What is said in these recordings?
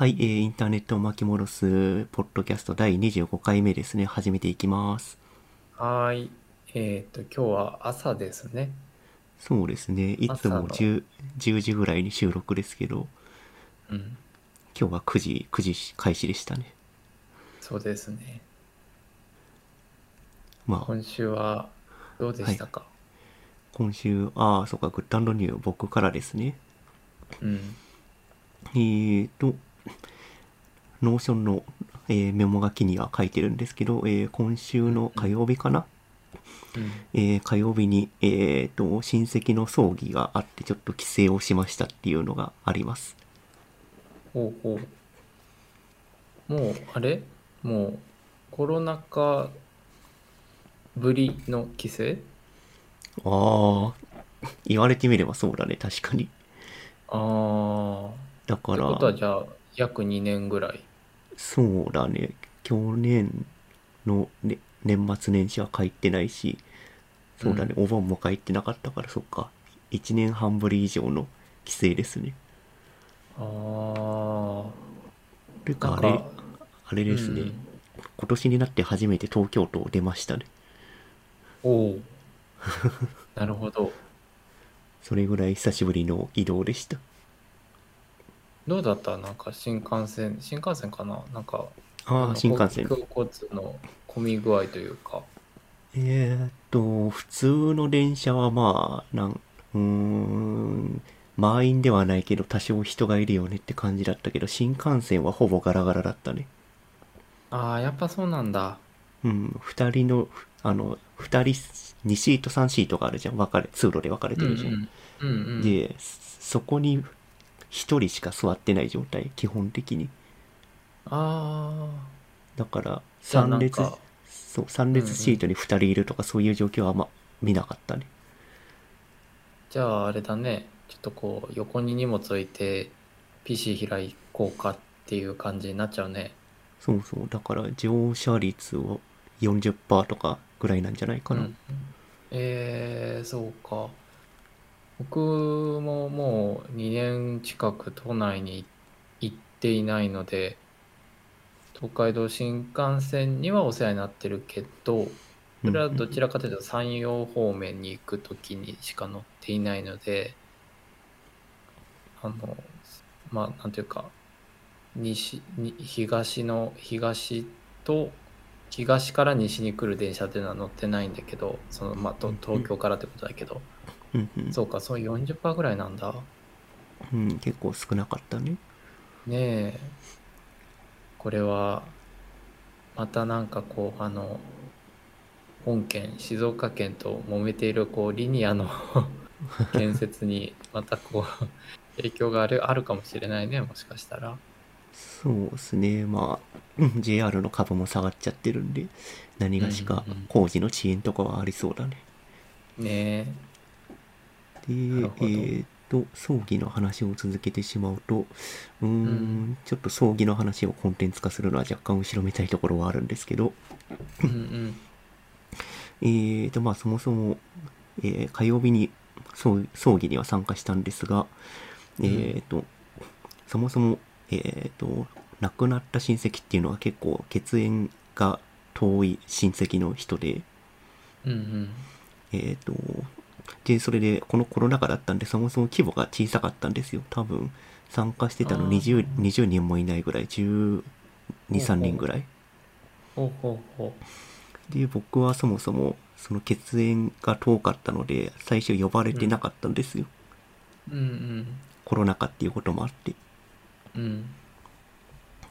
はい、えー、インターネットを巻き戻す、ポッドキャスト第25回目ですね。始めていきます。はーい。えっ、と、今日は朝ですね。そうですね。いつも朝の 10, 10時ぐらいに収録ですけど、うん。今日は9時、9時開始でしたね。そうですね。まあ、今週はどうでしたか、今週、ああ、そうか、グッドニュー僕からですね。うん。えーと、Notion の、えーメモ書きには書いてるんですけど、えー今週の火曜日かな、うん。えー火曜日に、えーと、親戚の葬儀があって、ちょっと帰省をしましたっていうのがあります。ほうほう。もう、あれ？もう、コロナ禍ぶりの帰省？ああ、言われてみればそうだね、確かに。ああ。だかってことはら、じゃあ、約2年ぐらい。そうだね、去年の、ね、年末年始は帰ってないし、そうだね、お盆も帰ってなかったから、そっか、1年半ぶり以上の帰省ですね。ああ。というか、あれあれですね、うん今年になって初めて東京都を出ましたね。おお。なるほど。それぐらい久しぶりの移動でした。どうだった？なんか新幹線、新幹線かな？なんか、ああ、の新幹線公。共交通の混み具合というか。えーっと、普通の電車はまあ、なん、うーん、満員ではないけど多少人がいるよねって感じだったけど、新幹線はほぼガラガラだったね。ああ、やっぱそうなんだ。うん、二人の、あの、二人、2シート3シートがあるじゃん。分かれ、通路で分かれてるじゃん。うんうん。うんうん、で、そこに一人しか座ってない状態、基本的に。あだから、じゃあ三列なんか、そう、三列シートに二人いるとかそういう状況はあんま見なかったね。ー、じゃああれだね。ちょっとこう、横に荷物置いて、PC 開こうかっていう感じになっちゃうね。そうそう。だから乗車率を40%とかぐらいなんじゃないかな。うん、えー、そうか。僕ももう2年近く都内に行っていないので、東海道新幹線にはお世話になってるけど、それはどちらかというと山陽方面に行くときにしか乗っていないので、あの、まあ、なんていうか、西、に東の、東と、東から西に来る電車っていうのは乗ってないんだけど、その、まあ、と東京からってことだけど、うんうんそうか、そう40%ぐらいなんだ。うん、結構少なかったね。ねえ、これは、またなんかこう、あの、本県、静岡県と揉めている、こう、リニアの 建設に、またこう、影響がある、あるかもしれないね、もしかしたら。そうですね。まあ、うん JR の株も下がっちゃってるんで、何がしかうんうんうん工事の遅延とかはありそうだね。ねで、なるほどえーっと、葬儀の話を続けてしまうと、うーん、うんちょっと葬儀の話をコンテンツ化するのは若干後ろめたいところはあるんですけど、え。うんうん。えーと、まあ、そもそも、えー火曜日に葬葬儀には参加したんですが、えーと、そもそも、えーと、亡くなった親戚っていうのは結構血縁が遠い親戚の人で、うんうん。えーと、で、それで、このコロナ禍だったんで、そもそも規模が小さかったんですよ。多分、参加してたのあー 20, 20人もいないぐらい、12、3人ぐらい。ほうほうほで、僕はそもそも、その血縁が遠かったので、最初呼ばれてなかったんですよ。う。うんコロナ禍っていうこともあって。うん。うん。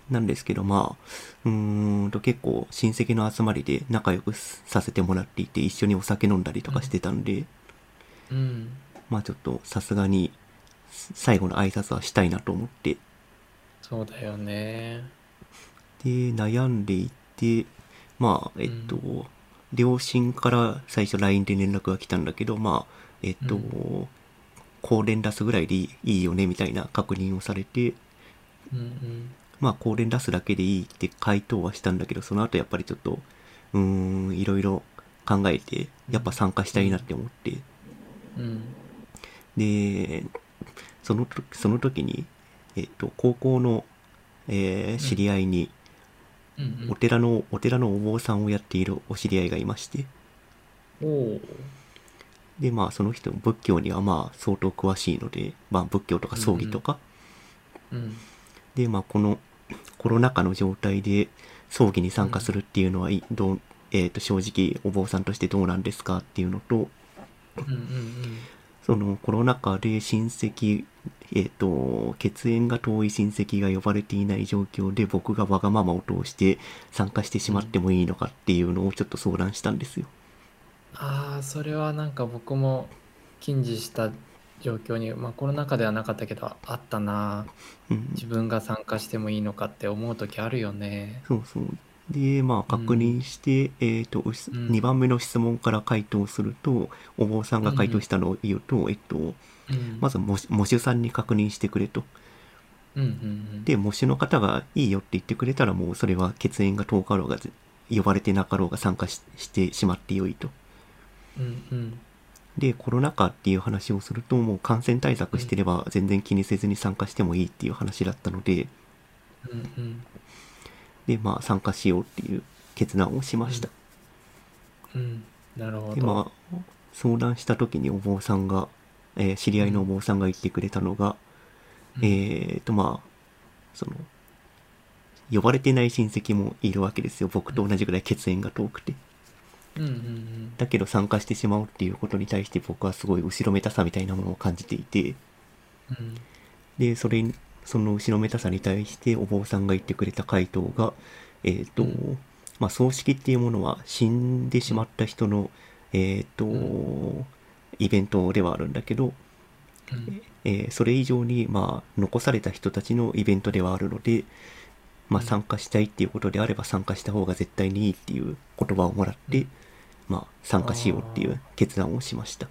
なんですけど、まあ、うーんと結構親戚の集まりで仲良くさせてもらっていて、一緒にお酒飲んだりとかしてたんで、うん。まあちょっとさすがに最後の挨拶はしたいなと思って、そうだよね。で、悩んでいて、まあ、えっと、両親から最初 LINE で連絡が来たんだけど、まあ、えっと、う香典出すぐらいでいいよねみたいな確認をされて、うんうん。まあ、香典出すだけでいいって回答はしたんだけど、その後やっぱりちょっと、うーん、いろいろ考えて、やっぱ参加したいなって思って、うん。で、その時、その時に、えっと、高校の、えー知り合いにうんうん。お寺の、お寺のお坊さんをやっているお知り合いがいまして、で、まあその人、仏教にはまあ相当詳しいので、まあ仏教とか葬儀とか、うんで、まあこのコロナ禍の状態で葬儀に参加するっていうのはい、どう、えっ、と正直お坊さんとしてどうなんですかっていうのと、うんうんそのコロナ禍で親戚、えっ、と、血縁が遠い親戚が呼ばれていない状況で僕がわがままを通して参加してしまってもいいのかっていうのをちょっと相談したんですよ。ああそれはなんか僕も近似した状況にまあコロナ禍ではなかったけどあったなうん。自分が参加してもいいのかって思う時あるよねそうそう。で、まあ確認して、えっ、と、うしうん。2番目の質問から回答すると、お坊さんが回答したのを言うと、えっと、うん。まず模主さんに確認してくれと。うんうんうん。で、模主の方がいいよって言ってくれたら、もうそれは血縁が遠かろうが、呼ばれてなかろうが参加ししてしまってよいと。うんうん。で、コロナ禍っていう話をすると、もう感染対策してれば全然気にせずに参加してもいいっていう話だったので、うんうんで、まあ参加しようっていう決断をしました。うん。なるほで、どまあ、相談した時にお坊さんが、えー知り合いのお坊さんが言ってくれたのが、うん。えーと、まあ、その、呼ばれてない親戚もいるわけですよ。僕と同じぐらい血縁が遠くて。うん。うん。だけど参加してしまうっていうことに対して僕はすごい後ろめたさみたいなものを感じていて、うん。で、それに、その後ろめたさに対してお坊さんが言ってくれた回答が、えっ、と、うん。まあ、葬式っていうものは死んでしまった人の、えっ、と、うイベントではあるんだけど、うん。えーそれ以上に、まあ、残された人たちのイベントではあるので、まあ、うん。参加したいっていうことであれば参加した方が絶対にいいっていう言葉をもらって、まあ、参加しようっていう決断をしました。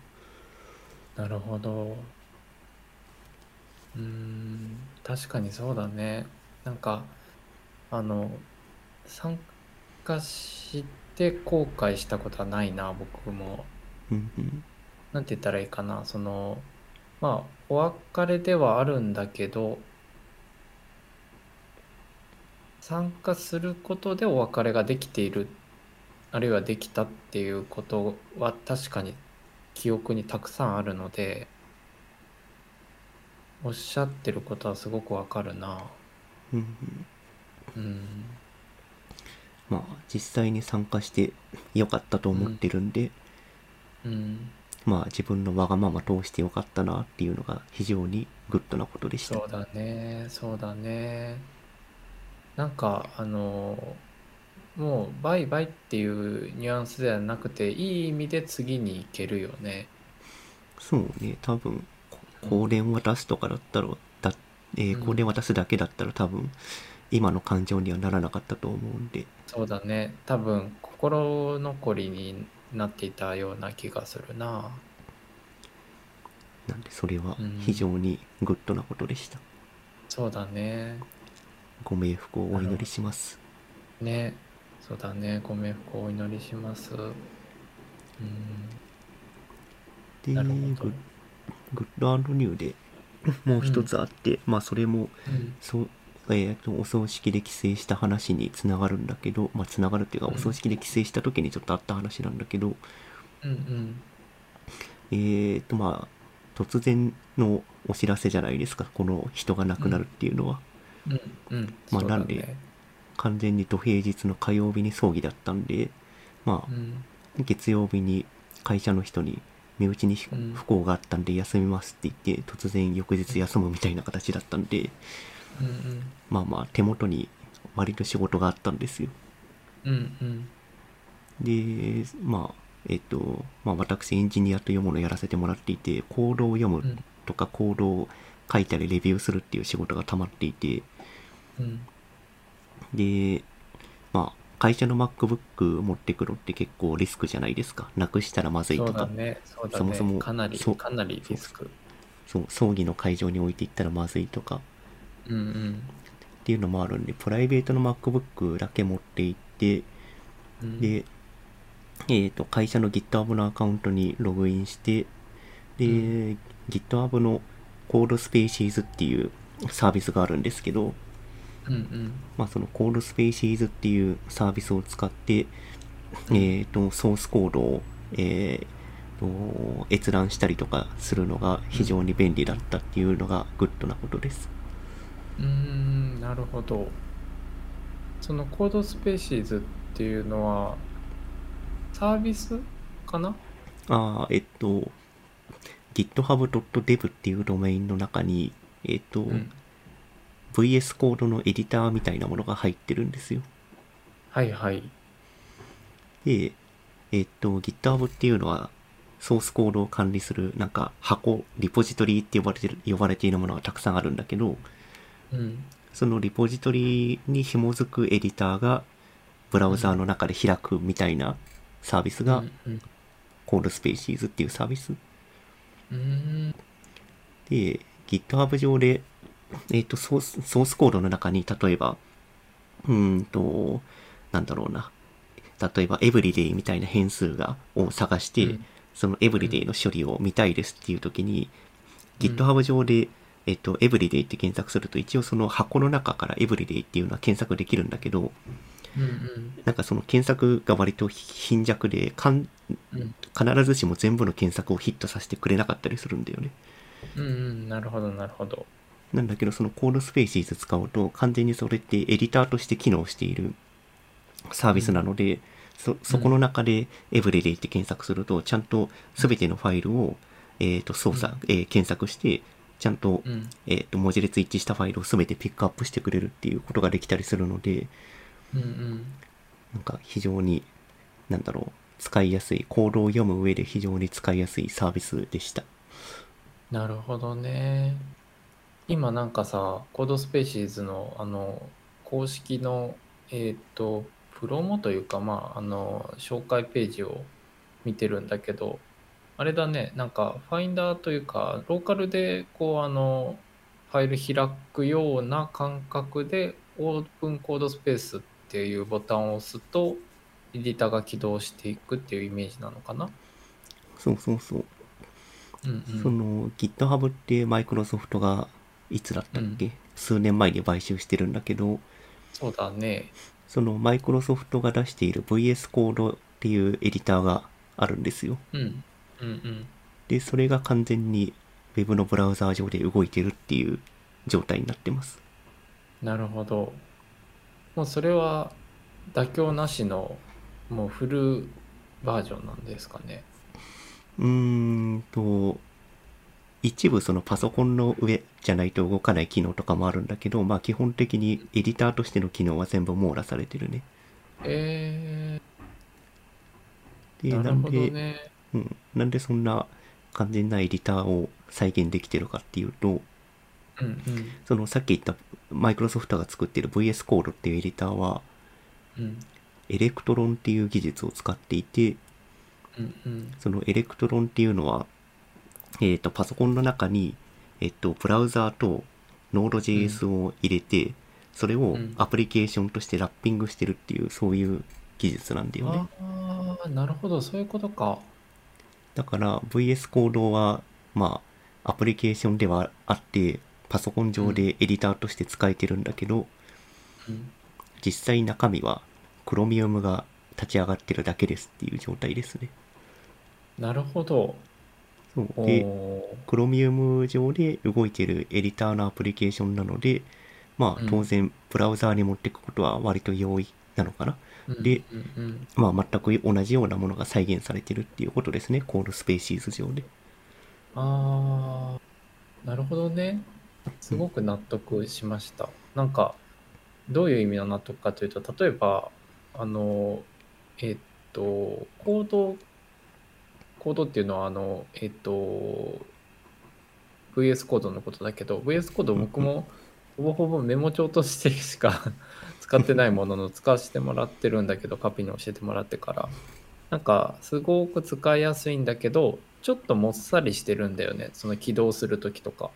なるほどうーん確かにそうだね。なんかあの参加して後悔したことはないな僕も。うんうん。なんて言ったらいいかなそのまあお別れではあるんだけど参加することでお別れができているあるいはできたっていうことは確かに記憶にたくさんあるのでおっしゃってることはすごくわかるな。うんうん。うん。まあ、実際に参加してよかったと思ってるんで、うん。まあ、自分のわがまま通してよかったなっていうのが非常にグッドなことでした。そうだね。そうだね。なんかあのもうバイバイっていうニュアンスではなくていい意味で次に行けるよね。そうね、多分、こ香典渡すとかだったら、だえーうん。香典渡すだけだったら多分、今の感情にはならなかったと思うんで、そうだね。多分心残りになっていたような気がするな。なんでそれはうん。非常にグッドなことでした。そうだね。ご冥福をお祈りします。ね。そうだね。ご冥福をお祈りします。うん。で、なるほグどッグッドニューでもう一つあって、まあそれも、うん。そう、えっ、と、お葬式で帰省した話につながるんだけど、まあつながるっていうか、うん。お葬式で帰省した時にちょっとあった話なんだけど、うんうん。えっ、とまあ、突然のお知らせじゃないですか、この人が亡くなるっていうのは。うん。うん。まあそうだなんで完全に土平日の火曜日に葬儀だったんで、まあう、ん。月曜日に会社の人に身内に不幸があったんで休みますって言って、突然翌日休むみたいな形だったんで、うんうん。まあまあ手元に割と仕事があったんですよ。うんうん。で、まあ、えっ、と、まあ私エンジニアというものをやらせてもらっていて、コードを読むうん。とかコードを書いたりレビューするっていう仕事が溜まっていて、うん。で、まあ、会社の MacBook 持ってくのって結構リスクじゃないですか。なくしたらまずいとか。そうだねそうだねそもそもかなりそうかなりリスクそう、葬儀の会場に置いていったらまずいとかうんうんっていうのもあるんで、プライベートの MacBook だけ持って行って、うんで、えっ、と、会社の GitHub のアカウントにログインして、で、う GitHub の Code Spaces っていうサービスがあるんですけど、うんうん。まあ、その Code Spaces っていうサービスを使って、うん。えっ、と、ソースコードを、えーと、閲覧したりとかするのが非常に便利だったっていうのがグッドなことです。うーんなるほど。そのコードスペーシーズっていうのはサービスかな？ああ、えっと、github.dev っていうドメインの中に、えっと、うん VS コードのエディターみたいなものが入ってるんですよ。はいはいで、えっと、GitHub っていうのは、ソースコードを管理する、なんか、箱、リポジトリって呼ばれてる、呼ばれているものがたくさんあるんだけど、うんそのリポジトリに紐づくエディターが、ブラウザーの中で開くみたいなサービスが、うん Code Spaces っていうサービス。うんうんで、GitHub 上で、えっ、とソース、ソースコードの中に、例えば、うーんと、なんだろうな。例えば、everyday みたいな変数が、を探して、うん。その everyday の処理を見たいですっていう時に、うん。GitHub 上で、えっ、と、everyday って検索すると、一応その箱の中から everyday っていうのは検索できるんだけど、うんうん。なんかその検索が割と貧弱で、かん。必ずしも全部の検索をヒットさせてくれなかったりするんだよね。うんうん。なるほどなるほどなんだけど、そのコールスペーシーズ使うと、完全にそれってエディターとして機能しているサービスなので、そ、そこの中で Everyday って検索すると、ちゃんと全てのファイルを、えっ、と、操作、えー検索して、ちゃんと、うん。えっ、と、文字列一致したファイルを全てピックアップしてくれるっていうことができたりするので、うんうん。なんか非常に、なんだろう、使いやすい、コードを読む上で非常に使いやすいサービスでした。なるほどね今なんかさコードスペーシーズのあの公式のえっ、とプロモというかまああの紹介ページを見てるんだけどあれだねなんかファインダーというかローカルでこうあのファイル開くような感覚でオープンコードスペースっていうボタンを押すとエディターが起動していくっていうイメージなのかな？そうそうそう。うんうんその GitHub ってマイクロソフトがいつだったっけ、数年前に買収してるんだけど、そうだねそのマイクロソフトが出している VS コードっていうエディターがあるんですよ。うんうんうんで、それが完全に Web のブラウザー上で動いてるっていう状態になってます。なるほど。もうそれは妥協なしのもうフルバージョンなんですかね？うーんと、一部そのパソコンの上じゃないと動かない機能とかもあるんだけど、まあ基本的にエディターとしての機能は全部網羅されてるね。えで、ー、なるほどなんで、ね。うん、なんでそんな完全なエディターを再現できてるかっていうと、うんうん。そのさっき言ったマイクロソフトが作ってる VS コードっていうエディターは、うん。 Electron っていう技術を使っていて、うんうん。その Electron っていうのは、えっ、と、パソコンの中に、えっ、と、ブラウザーと Node.js を入れて、それをうんアプリケーションとしてラッピングしてるっていう、そういう技術なんだよね。ああ、なるほど、そういうことか。だから VS コードは、まあ、アプリケーションではあって、パソコン上でエディターとして使えてるんだけど、うん、実際中身は Chromium が立ち上がってるだけですっていう状態ですね。なるほど。そうおで、ー Chromium 上で動いてるエディターのアプリケーションなので、まあうん当然ブラウザーに持っていくことは割と容易なのかな。うんでうんうん、まあ全く同じようなものが再現されてるっていうことですね。コールスペーシーズ上で。ああ、なるほどね。すごく納得しました。なんか、どういう意味の納得かというと、例えば、あの、えっと、コード、コードっていうのは、あの、えっと、VS コードのことだけど、VS コード僕もほぼほぼメモ帳としてしか 使ってないものの使わせてもらってるんだけど、カピに教えてもらってから。なんか、すごく使いやすいんだけど、ちょっともっさりしてるんだよね。その起動するときとか。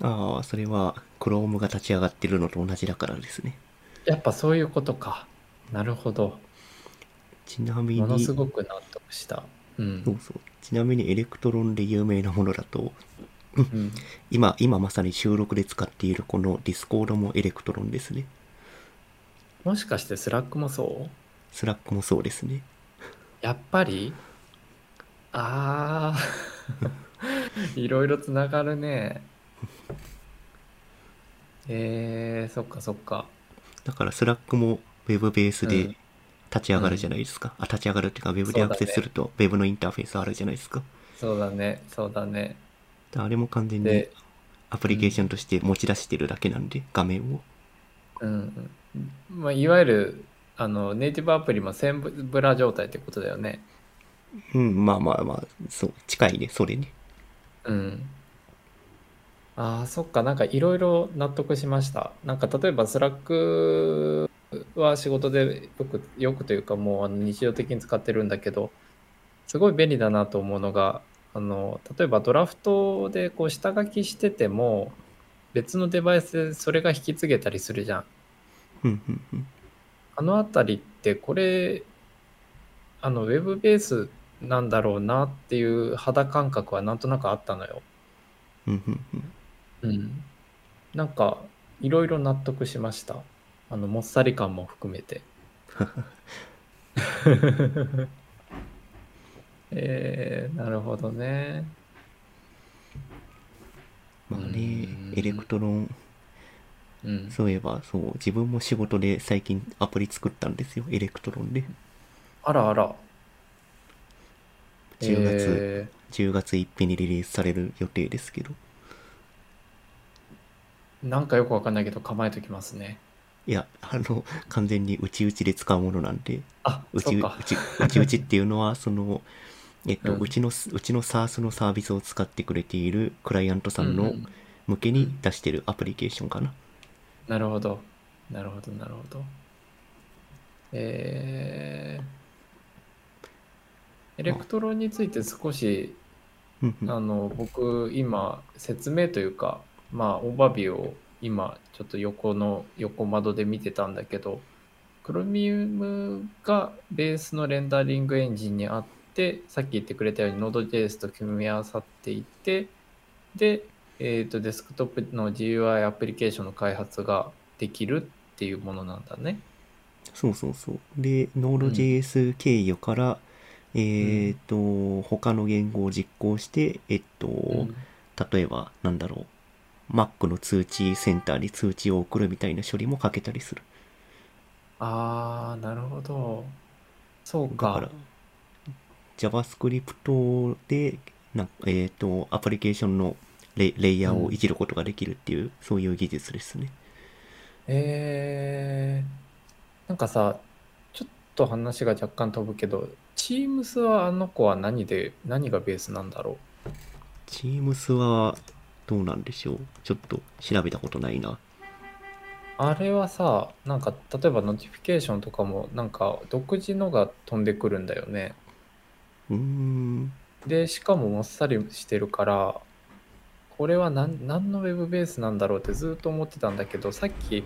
ああ、それは Chrome が立ち上がってるのと同じだからですね。やっぱそういうことか。なるほど。ちなみに、ものすごく納得した。うん。そうそう。ちなみに Electron で有名なものだと、うん、今、今まさに収録で使っているこの Discord も Electron ですね。もしかして Slack もそう？ Slack もそうですね。やっぱり？ああ いろいろつながるね。えー、そっかそっか。だから Slack も Web ベースでうん立ち上がるじゃないですか。あ、立ち上がるっていうか Web でアクセスすると Web のインターフェースあるじゃないですか。そうだね、そうだね。であれも完全にで、アプリケーションとして持ち出してるだけなんで、画面を。うんうん。まあ、いわゆる、あの、ネイティブアプリも全部ブラウザ状態ってことだよね。うん、まあまあまあ、そう、近いね、それね。うん。ああ、そっか、なんかいろいろ納得しました。なんか例えば Slackは仕事でよく、よくというかもうあの日常的に使ってるんだけど、すごい便利だなと思うのが、あの、例えばドラフトでこう下書きしてても、別のデバイスでそれが引き継げたりするじゃん。あのあたりってこれ、あの、ウェブベースなんだろうなっていう肌感覚はなんとなくあったのよ。うん。なんか、いろいろ納得しました。あの、もっさり感も含めて。えー、なるほどね。まあねうん、 Electron、うん。そういえば、そう、自分も仕事で最近アプリ作ったんですよ、 Electron で。あらあら。10月、え10月1日にリリースされる予定ですけど。ーなんかよくわかんないけど構えときますね。いや、あの、完全にうちうちで使うものなんで、あ、うちう。ちうちうちっていうのは、その、えっと、うんうちの、うちの SARS のサービスを使ってくれているクライアントさんの向けに出してるアプリケーションかな。なるほど。なるほど、なるほど。えー、 Electron について少し、あの、僕、今、説明というか、まあ、オーバービューを今、ちょっと横の、横窓で見てたんだけど、Chromium がベースのレンダリングエンジンにあって、さっき言ってくれたように Node.js と組み合わさっていて、で、えー、とデスクトップの GUI アプリケーションの開発ができるっていうものなんだね。そうそうそう。で、Node.js 経由から、えっ、と、他の言語を実行して、えっと、うん例えば、なんだろう、Mac の通知センターに通知を送るみたいな処理もかけたりする。あー、なるほど。そうだからか。、JavaScript で、なえっ、と、アプリケーションのレイレイヤーをいじることができるっていう、そういう技術ですね。えー、なんかさ、ちょっと話が若干飛ぶけど、Teams はあの子は何で、何がベースなんだろ Teams はどうなんでしょう？ちょっと調べたことないな。う。あれはさ、なんか例えば notification とかもなんか独自のが飛んでくるんだよね。うーん。で、しかももっさりしてるから、これは何何のウェブベースなんだろうってずっと思ってたんだけど、さっき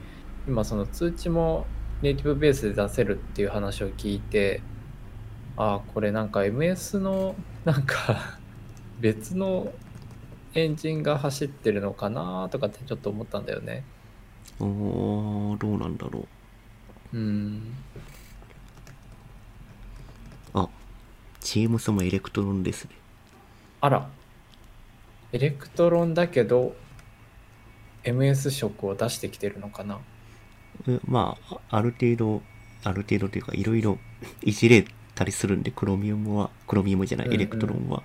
今その通知もネイティブベースで出せるっていう話を聞いて、ああ、これなんか MS のなんか別のエンジンが走ってるのかなとかってちょっと思ったんだよね。おー、どうなんだろうん。う。あ、Teams も Electron ですね。あら、 Electron だけど MS 色を出してきてるのかなえまあ、あある程度、ある程度というか、いろいろいじれたりするんで、 Chromium は、 Chromium じゃない、 Electron は。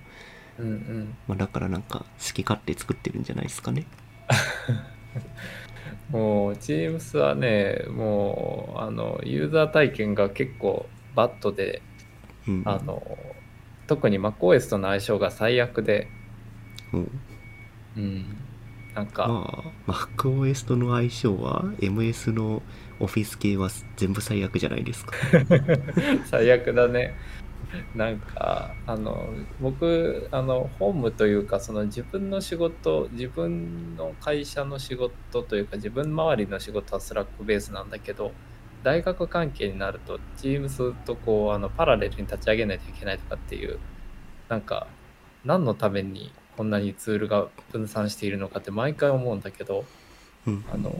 うんうん。まあ、だからなんか、好き勝手作ってるんじゃないですかね。もう Teams はね、もうあのユーザー体験が結構バッドで、うん。あの特に MacOS との相性が最悪で、うんうん、なんか、まあ、MacOS との相性は、MS のオフィス系は全部最悪じゃないですか。最悪だね。なんかあの僕あのホームというかその自分の仕事自分の会社の仕事というか自分周りの仕事はスラックベースなんだけど大学関係になると Teams とこうあのパラレルに立ち上げないといけないとかっていうなんか何のためにこんなにツールが分散しているのかって毎回思うんだけどうん。あの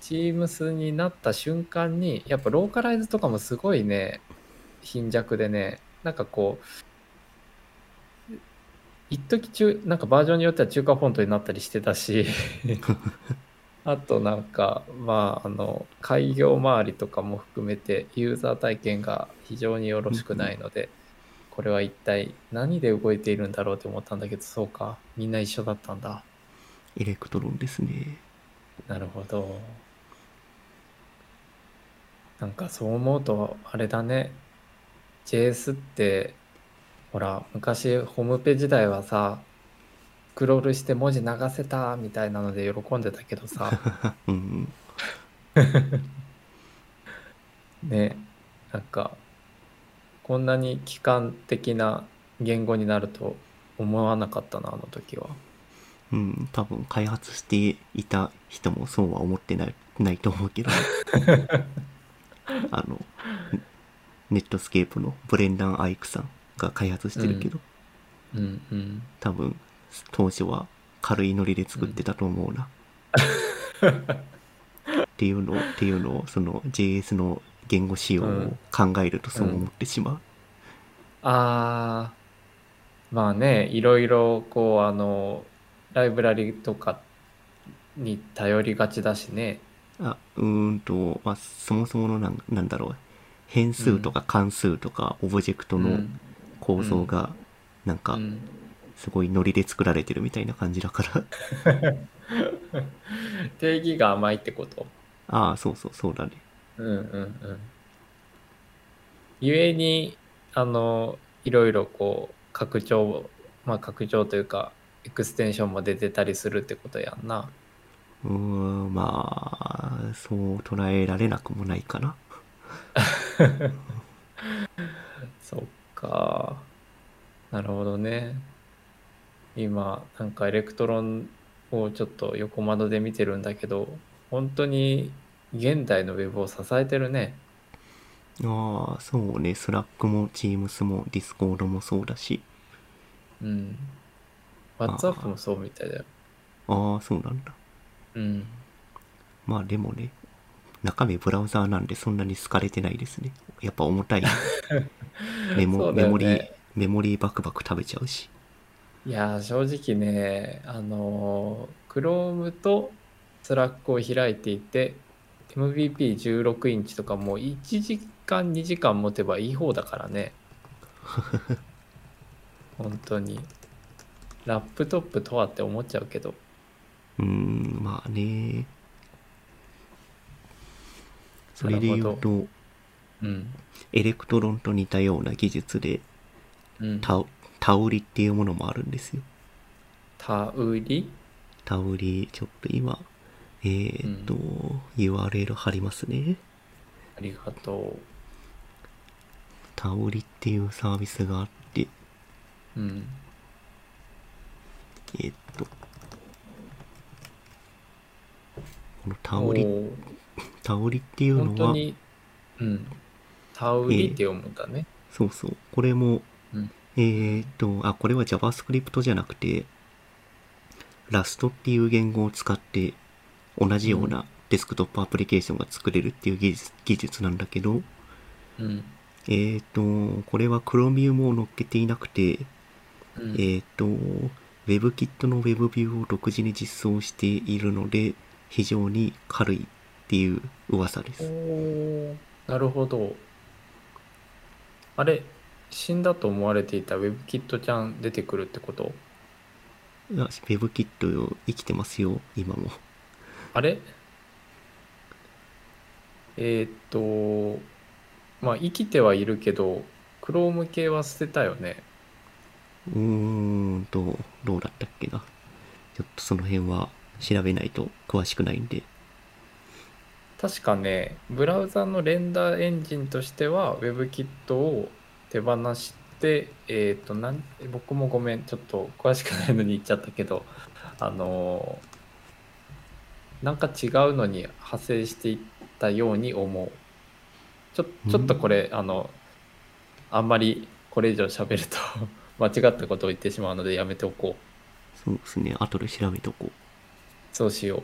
Teams になった瞬間に、やっぱローカライズとかもすごいね、貧弱でね、なんかこう、一時中、なんかバージョンによっては中華フォントになったりしてたし、あとなんか、まあ、あの、改行周りとかも含めて、ユーザー体験が非常によろしくないので、これは一体何で動いているんだろうって思ったんだけど、そうか、みんな一緒だったんだ。 Electron ですね。なるほど。なんかそう思うと、あれだね。JS って、ほら、昔ホームページ時代はさ、スクロールして文字流せたみたいなので喜んでたけどさ、うん。ね、なんか、こんなに機関的な言語になると思わなかったな、あの時は。うん。多分開発していた人もそうは思ってない、ないと思うけど。あの、ネットスケープのブレンダン・アイクさんが開発してるけど、うんうん。多分当初は軽いノリで作ってたと思うな。っていうのを、っていうのを、その JS の言語仕様を考えるとそう思ってしまう。あー、まあね、いろいろこう、あの、ライブラリとかに頼りがちだしね。あうーんと、まあ、そもそものなんなんだろう変数とか関数とかオブジェクトのうん。構造がなんかうん。すごいノリで作られてるみたいな感じだから。定義が甘いってこと？ああそうそうそうだね。うんうんうん。ゆえに、あの、いろいろこう、拡張、まあ拡張というか、extension も出てたりするってことやんな。うーんまあそう捉えられなくもないかな そっか。なるほどね。今、なんか Electron をちょっと横窓で見てるんだけど、本当に現代のウェブを支えてるね。ああそうね Slack も Teams も Discord もそうだしうん。WhatsApp もそうみたいだよ。ああそうなんだうん。まあでもね中身ブラウザーなんでそんなに好かれてないですねやっぱ重たい メモ,、メモリーメモリーバクバク食べちゃうしいやー正直ね、あのー、Chrome と Slack を開いていて、MVP16 インチとかもう1時間、2時間持てばいい方だからね。本当に。ラップトップとはって思っちゃうけど。うーんまあねそれで言うとうん。 Electron と似たような技術でうん。タウ Tauri っていうものもあるんですよ Tauri？ Tauri ちょっと今えー、っと、URL 貼りますねありがとタウリっていうサービスがあってう。うん。えーっとこのタウリタウリっていうのは本当に、うん。タウリって読むんだね。そうそうこれも、うんえーっとあこれは JavaScript じゃなくて Rust っていう言語を使って同じようなデスクトップアプリケーションが作れるっていう技術技術なんだけど、うん。えーっとこれは Chromium を乗っけていなくて、うんえーっと WebKit の WebView を独自に実装しているので非常に軽いっていう噂でおすーなるほど。あれ、死んだと思われていた WebKit ちゃん出てくるってこと？いや WebKit 生きてますよ今もあれ？えーっと、まあ生きてはいるけど、Chrome 系は捨てたよね。うーんと、どうだったっけな。ちょっとその辺は調べないと詳しくないんで。確かね、ブラウザのレンダーエンジンとしては WebKit を手放して、えっ、となん、僕もごめん、ちょっと詳しくないのに言っちゃったけど、あのーなんか違うのに派生していったように思う。ちょちょっとこれ、あの、あんまりこれ以上喋ると 間違ったことを言ってしまうのでやめておこう。そうですね。後で調べとこう。そうしよう。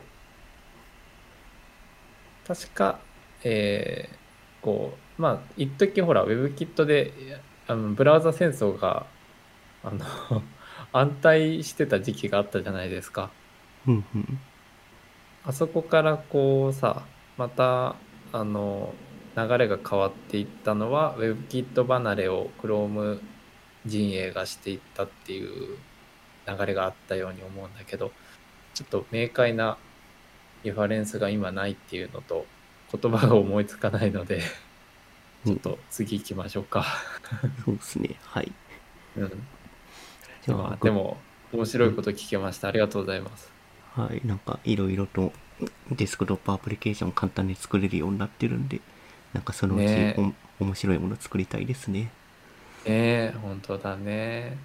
確か、えーこう、まあ、一時ほら、WebKit で、あのブラウザ戦争が、あの、安泰してた時期があったじゃないですか。うんうん。あそこからこうさ、また、あの、流れが変わっていったのは、WebKit 離れを Chrome 陣営がしていったっていう流れがあったように思うんだけど、ちょっと明快なリファレンスが今ないっていうのと、言葉が思いつかないので、ちょっと次行きましょうか。そうですね。はい。うん。じでも、面白いこと聞けました。ありがとうございます。はい、なんかいろいろとデスクトップアプリケーションを簡単に作れるようになってるんで、なんかそのうちね面白いもの作りたいですね。ねえ、本当だね。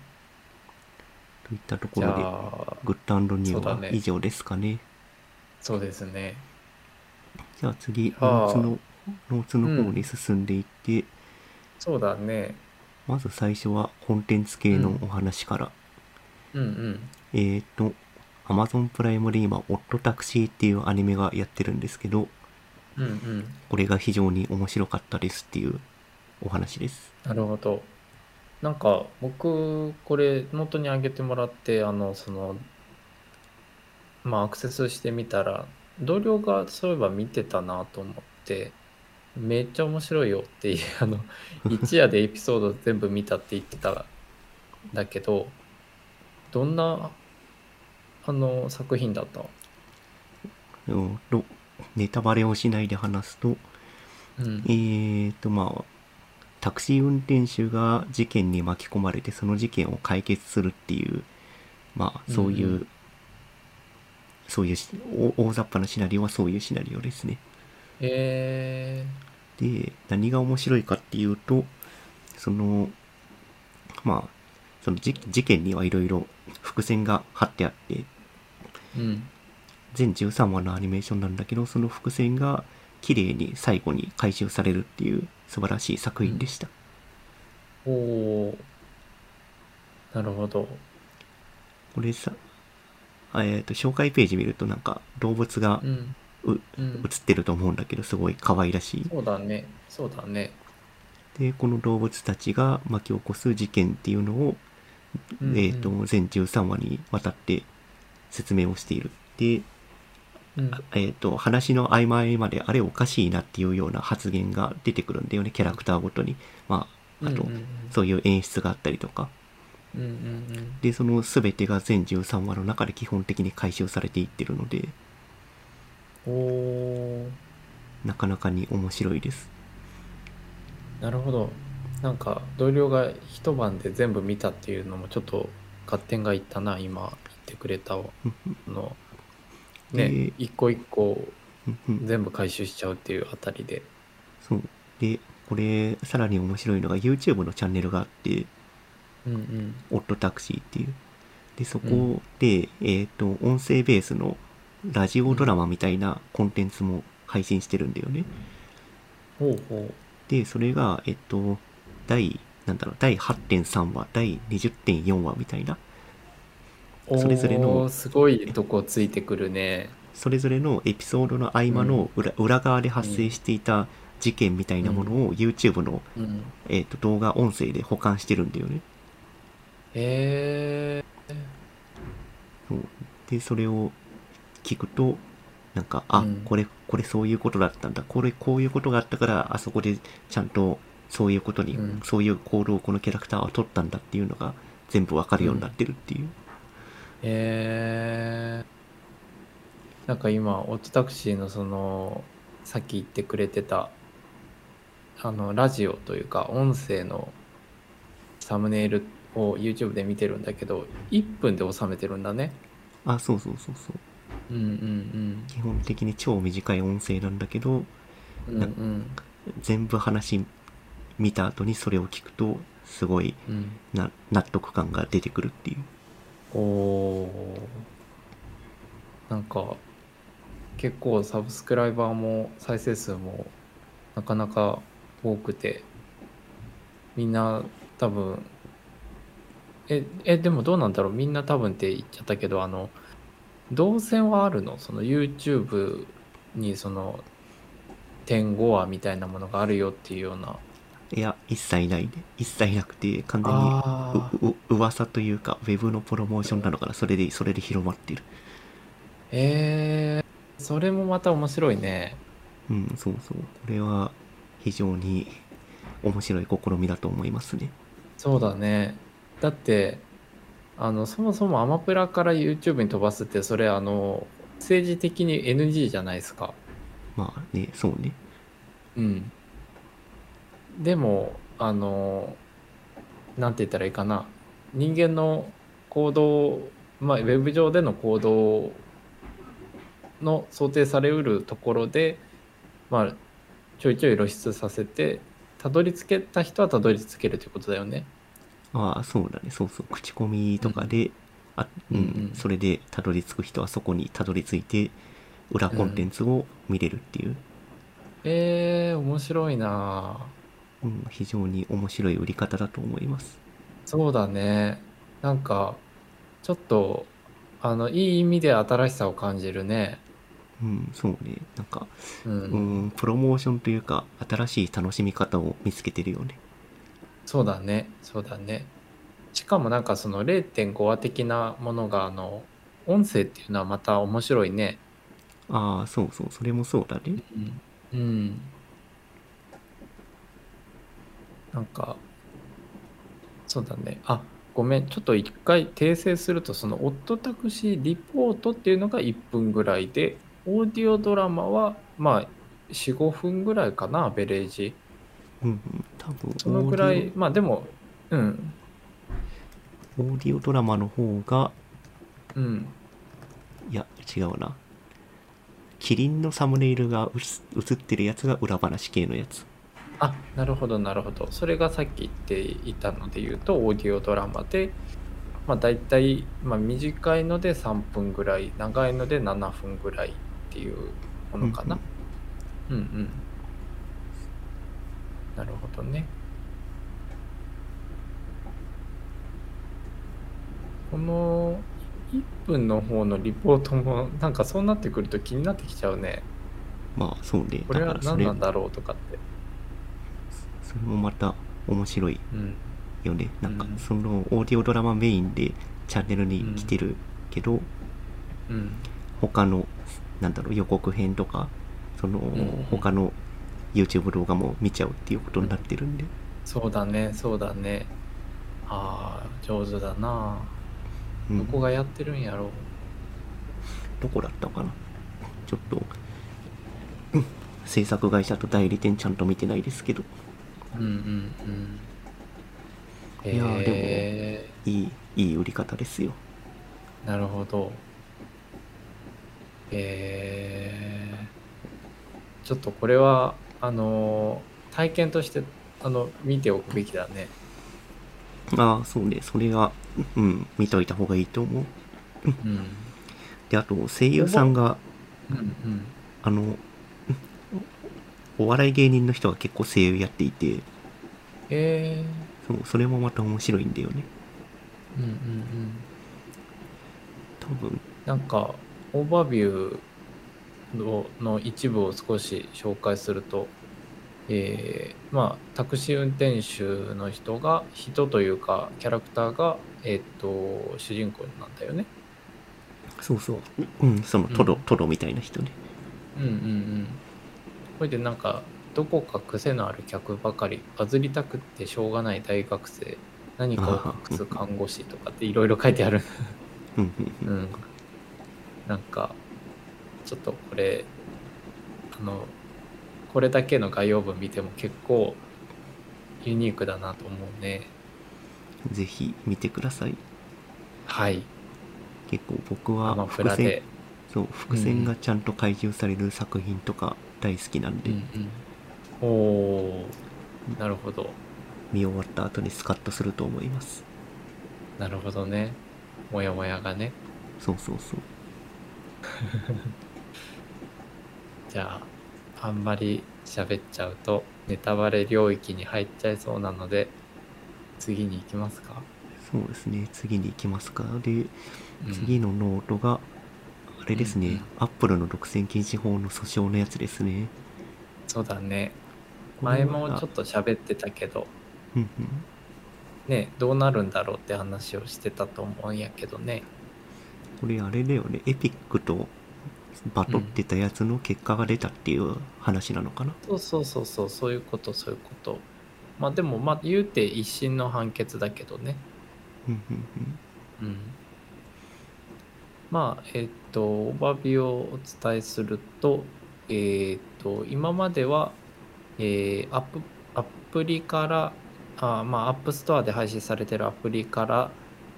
といったところで、あ、グッドニューは以上ですかね。そうですね。じゃあ次、ああノーツの、ノーツの方に進んでいって、そうだね。まず最初はコンテンツ系のお話から、うんうん。えーと、Amazon プライムで今、オッドタクシーっていうアニメがやってるんですけど、うんうん。これが非常に面白かったですっていうお話です。なるほど。なんか僕これノートに上げてもらってあのそのまあアクセスしてみたら同僚がそういえば見てたなと思ってめっちゃ面白いよっていう あの一夜でエピソード全部見たって言ってたんだけどどんなあの作品だったネタバレをしないで話すと、うん。えーと、まあ、タクシー運転手が事件に巻き込まれて、その事件を解決するっていう、まあ、そういう、そういう大雑把なシナリオはそういうシナリオですね。えで、何が面白いかっていうと、その、まあ、その事事件にはいろいろ伏線が貼ってあって、ー、うん。全13話のアニメーションなんだけど、その伏線が綺麗に最後に回収されるっていう素晴らしい作品でした。おおなるほど。これさ、あえっ、と、紹介ページ見るとなんか動物がうんううん映ってると思うんだけど、すごい可愛らしい。そうだねそうだねで、この動物たちが巻き起こす事件っていうのを、うんうんえっ、と、全13話にわたって説明をしている。で、うんえっ、と、話の合間合間であれおかしいなっていうような発言が出てくるんだよね、キャラクターごとに。まあ、あと、うんうんうんそういう演出があったりとか。うんうんで、その全てが全13話の中で基本的に回収されていってるので、うんおー。なかなかに面白いです。なるほど。なんか同僚が一晩で全部見たっていうのもちょっと合点がいったな今言ってくれたの。ねで一個一個全部回収しちゃうっていうあたりで。そう。で、これ、さらに面白いのが YouTube のチャンネルがあって、うんうん。オットタクシーっていう。で、そこで、えっ、と、音声ベースのラジオドラマみたいなコンテンツも配信してるんだよね。ほうほう。で、それが、えっと、第、なんだろう、第8.3話、第20.4話みたいな、それぞれのすごいとこついてくるね。それぞれのエピソードの合間の裏,、裏側で発生していた事件みたいなものを YouTube の、うん。えっと動画音声で保管してるんだよね。へえそう。で、それを聞くと、なんか、あ、うん。これ、これそういうことだったんだ。これ、こういうことがあったから、あそこでちゃんとそういうことに、うん。そういう行動をこのキャラクターは取ったんだっていうのが全部わかるようになってるっていう。へえなんか今オットタクシーのそのさっき言ってくれてたあのラジオというか音声のサムネイルを YouTube で見てるんだけど1分で収めてるんだね。あ、そうそうそうそう。うんうん基本的に超短い音声なんだけど、うんうん。うん全部話見た後にそれを聞くと、すごいうん。な納得感が出てくるっていう。おなんか結構サブスクライバーも再生数もなかなか多くてみんな多分ええでもどうなんだろう？みんな多分って言っちゃったけどあの動線はあるの？その YouTube にその0.5話みたいなものがあるよっていうような。いや一切ないね。一切なくて完全にう噂というかウェブのプロモーションなのかな？それでそれで広まってる。えー、それもまた面白いね。うんそうそう。これは非常に面白い試みだと思いますね。そうだねだってあのそもそもアマプラから YouTube に飛ばすってそれあの政治的に NG じゃないですか。まあねそうね。うん。でもあのなんて言ったらいいかな。人間の行動まあウェブ上での行動の想定されうるところでまあちょいちょい露出させてたどり着けた人はたどり着けるということだよねああそうだね。そうそう。口コミとかで、あうんうんうん。それでたどり着く人はそこにたどり着いて裏コンテンツを見れるっていう、えー、面白いな。うん、非常に面白い売り方だと思います。そうだね。なんかちょっとあのいい意味で新しさを感じるね。うんそうね。なんかうん、うんプロモーションというか新しい楽しみ方を見つけてるよねそうだね。そうだね。しかもなんかその0.5話的なものがあの音声っていうのはまた面白いね。ああそうそう。それもそうだね。うん、うん、なんかそうだね。あごめん。ちょっと一回訂正するとその「オットタクシーリポート」っていうのが1分ぐらいでオーディオドラマはまあ45分ぐらいかなアベレージうんうん。多分そのぐらいまあでもうん。オオーディオドラマの方がうん。いや違うな。キリンのサムネイルが映映ってるやつが裏話系のやつ。あなるほどなるほど。それがさっき言っていたので言うとオーディオドラマでまあ大体、まあ、短いので3分ぐらい長いので7分ぐらいっていうものかな。うんうんなるほどね。この1分の方のリポートもなんかそうなってくると気になってきちゃうね。まあそうね。これは何なんだろうとかって。それもまた面白いうん。よね。なんかうん。そのオーディオドラマメインでチャンネルに来てるけど、うん。他のなんだろう予告編とかその、ん。他の YouTube 動画も見ちゃうっていうことになってるんで、そうだねそうだね。ああ上手だな。うん。どこがやってるんやろう。どこだったかな。ちょっと、うん。制作会社と代理店ちゃんと見てないですけど。うんうんうん。いやーえいいいい売り方ですよ。ー、なるほど。えー、ちょっとこれはあのー体験としてあの見ておくべきだね。ああそうね。それはうん見といた方がいいと思う。うん。であと声優さんがうんうん。あのうんお笑い芸人の人が結構声優やっていて。えそうそれもまた面白いんだよね。ー、うんうんうん。多分。なんかオーバービューのの一部を少し紹介すると、えーまあタクシー運転手の人が人というかキャラクターが、えーっと主人公なんだよね。そうそう。うん。そのトド、うん。トドみたいな人ね。うんうんうん。それでなんかどこか癖のある客ばかりバズりたくってしょうがない大学生何かを隠す看護師とかっていろいろ書いてある。うんうんうん。うん、なんかちょっとこれあのこれだけの概要文見ても結構ユニークだなと思うね。ぜひ見てください。はい。結構僕は伏線そう伏線がちゃんと開示される作品とか大好きなんで、うんうん、おー。なるほど。見終わった後にスカッとすると思います。なるほどね。もやもやがね。そうそうそう じゃああんまり喋っちゃうとネタバレ領域に入っちゃいそうなので次に行きますか、そうですね次に行きますか。でうん。次のノートがあれですね、うんうん。アップルの独占禁止法の訴訟のやつですね。そうだね。前もちょっと喋ってたけど、うんうん。ね、どうなるんだろうって話をしてたと思うんやけどね。これあれだよね、エピックとバトってたやつの結果が出たっていう話なのかな？そうそうそうそう、そういうこと、そういうこと。まあでも、まあ言うて一審の判決だけどね。うんうんうん。まあ、えっと、オーバービューをお伝えすると、えっと、今までは、えーアップ、アプリから、あまあ、アップストアで配信されてるアプリから、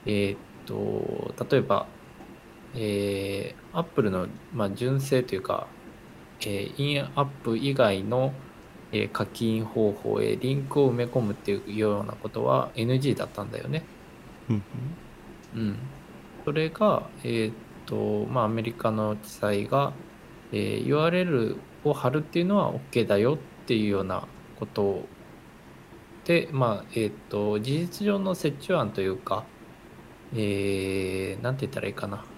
えっと、例えば、えー、Apple の、まあ、純正というか、えーインアップ以外の、えー課金方法へリンクを埋め込むっていうようなことは NG だったんだよね。うん。それが、えーっと、まあ、アメリカの地裁が、えー URL を貼るっていうのは OK だよっていうようなことで、まあ、えーっと、事実上の折衷案というか、えー、なんて言ったらいいかな。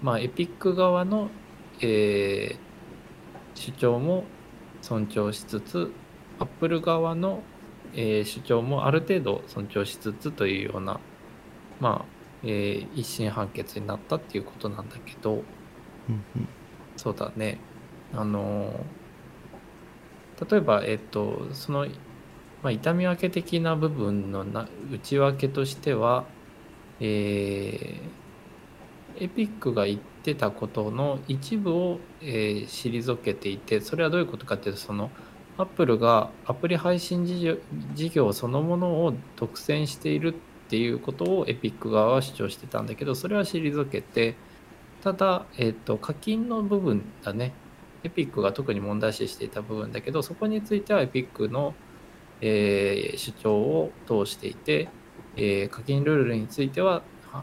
まあ、エピック側の、えー主張も尊重しつつ、アップル側の、えー主張もある程度尊重しつつというような、まあ、えー一審判決になったっていうことなんだけど、うんうんそうだね。あのー例えば、えっと、その、まあ、痛み分け的な部分のな内訳としては、えーエピックが言ってたことの一部を、えー退けていて、それはどういうことかっていうと、その、アップルがアプリ配信事業そのものを独占しているっていうことをエピック側は主張してたんだけど、それは退けて、ただ、えっ、と、課金の部分だね。エピックが特に問題視していた部分だけど、そこについてはエピックの、えー主張を通していて、えー課金ルールについては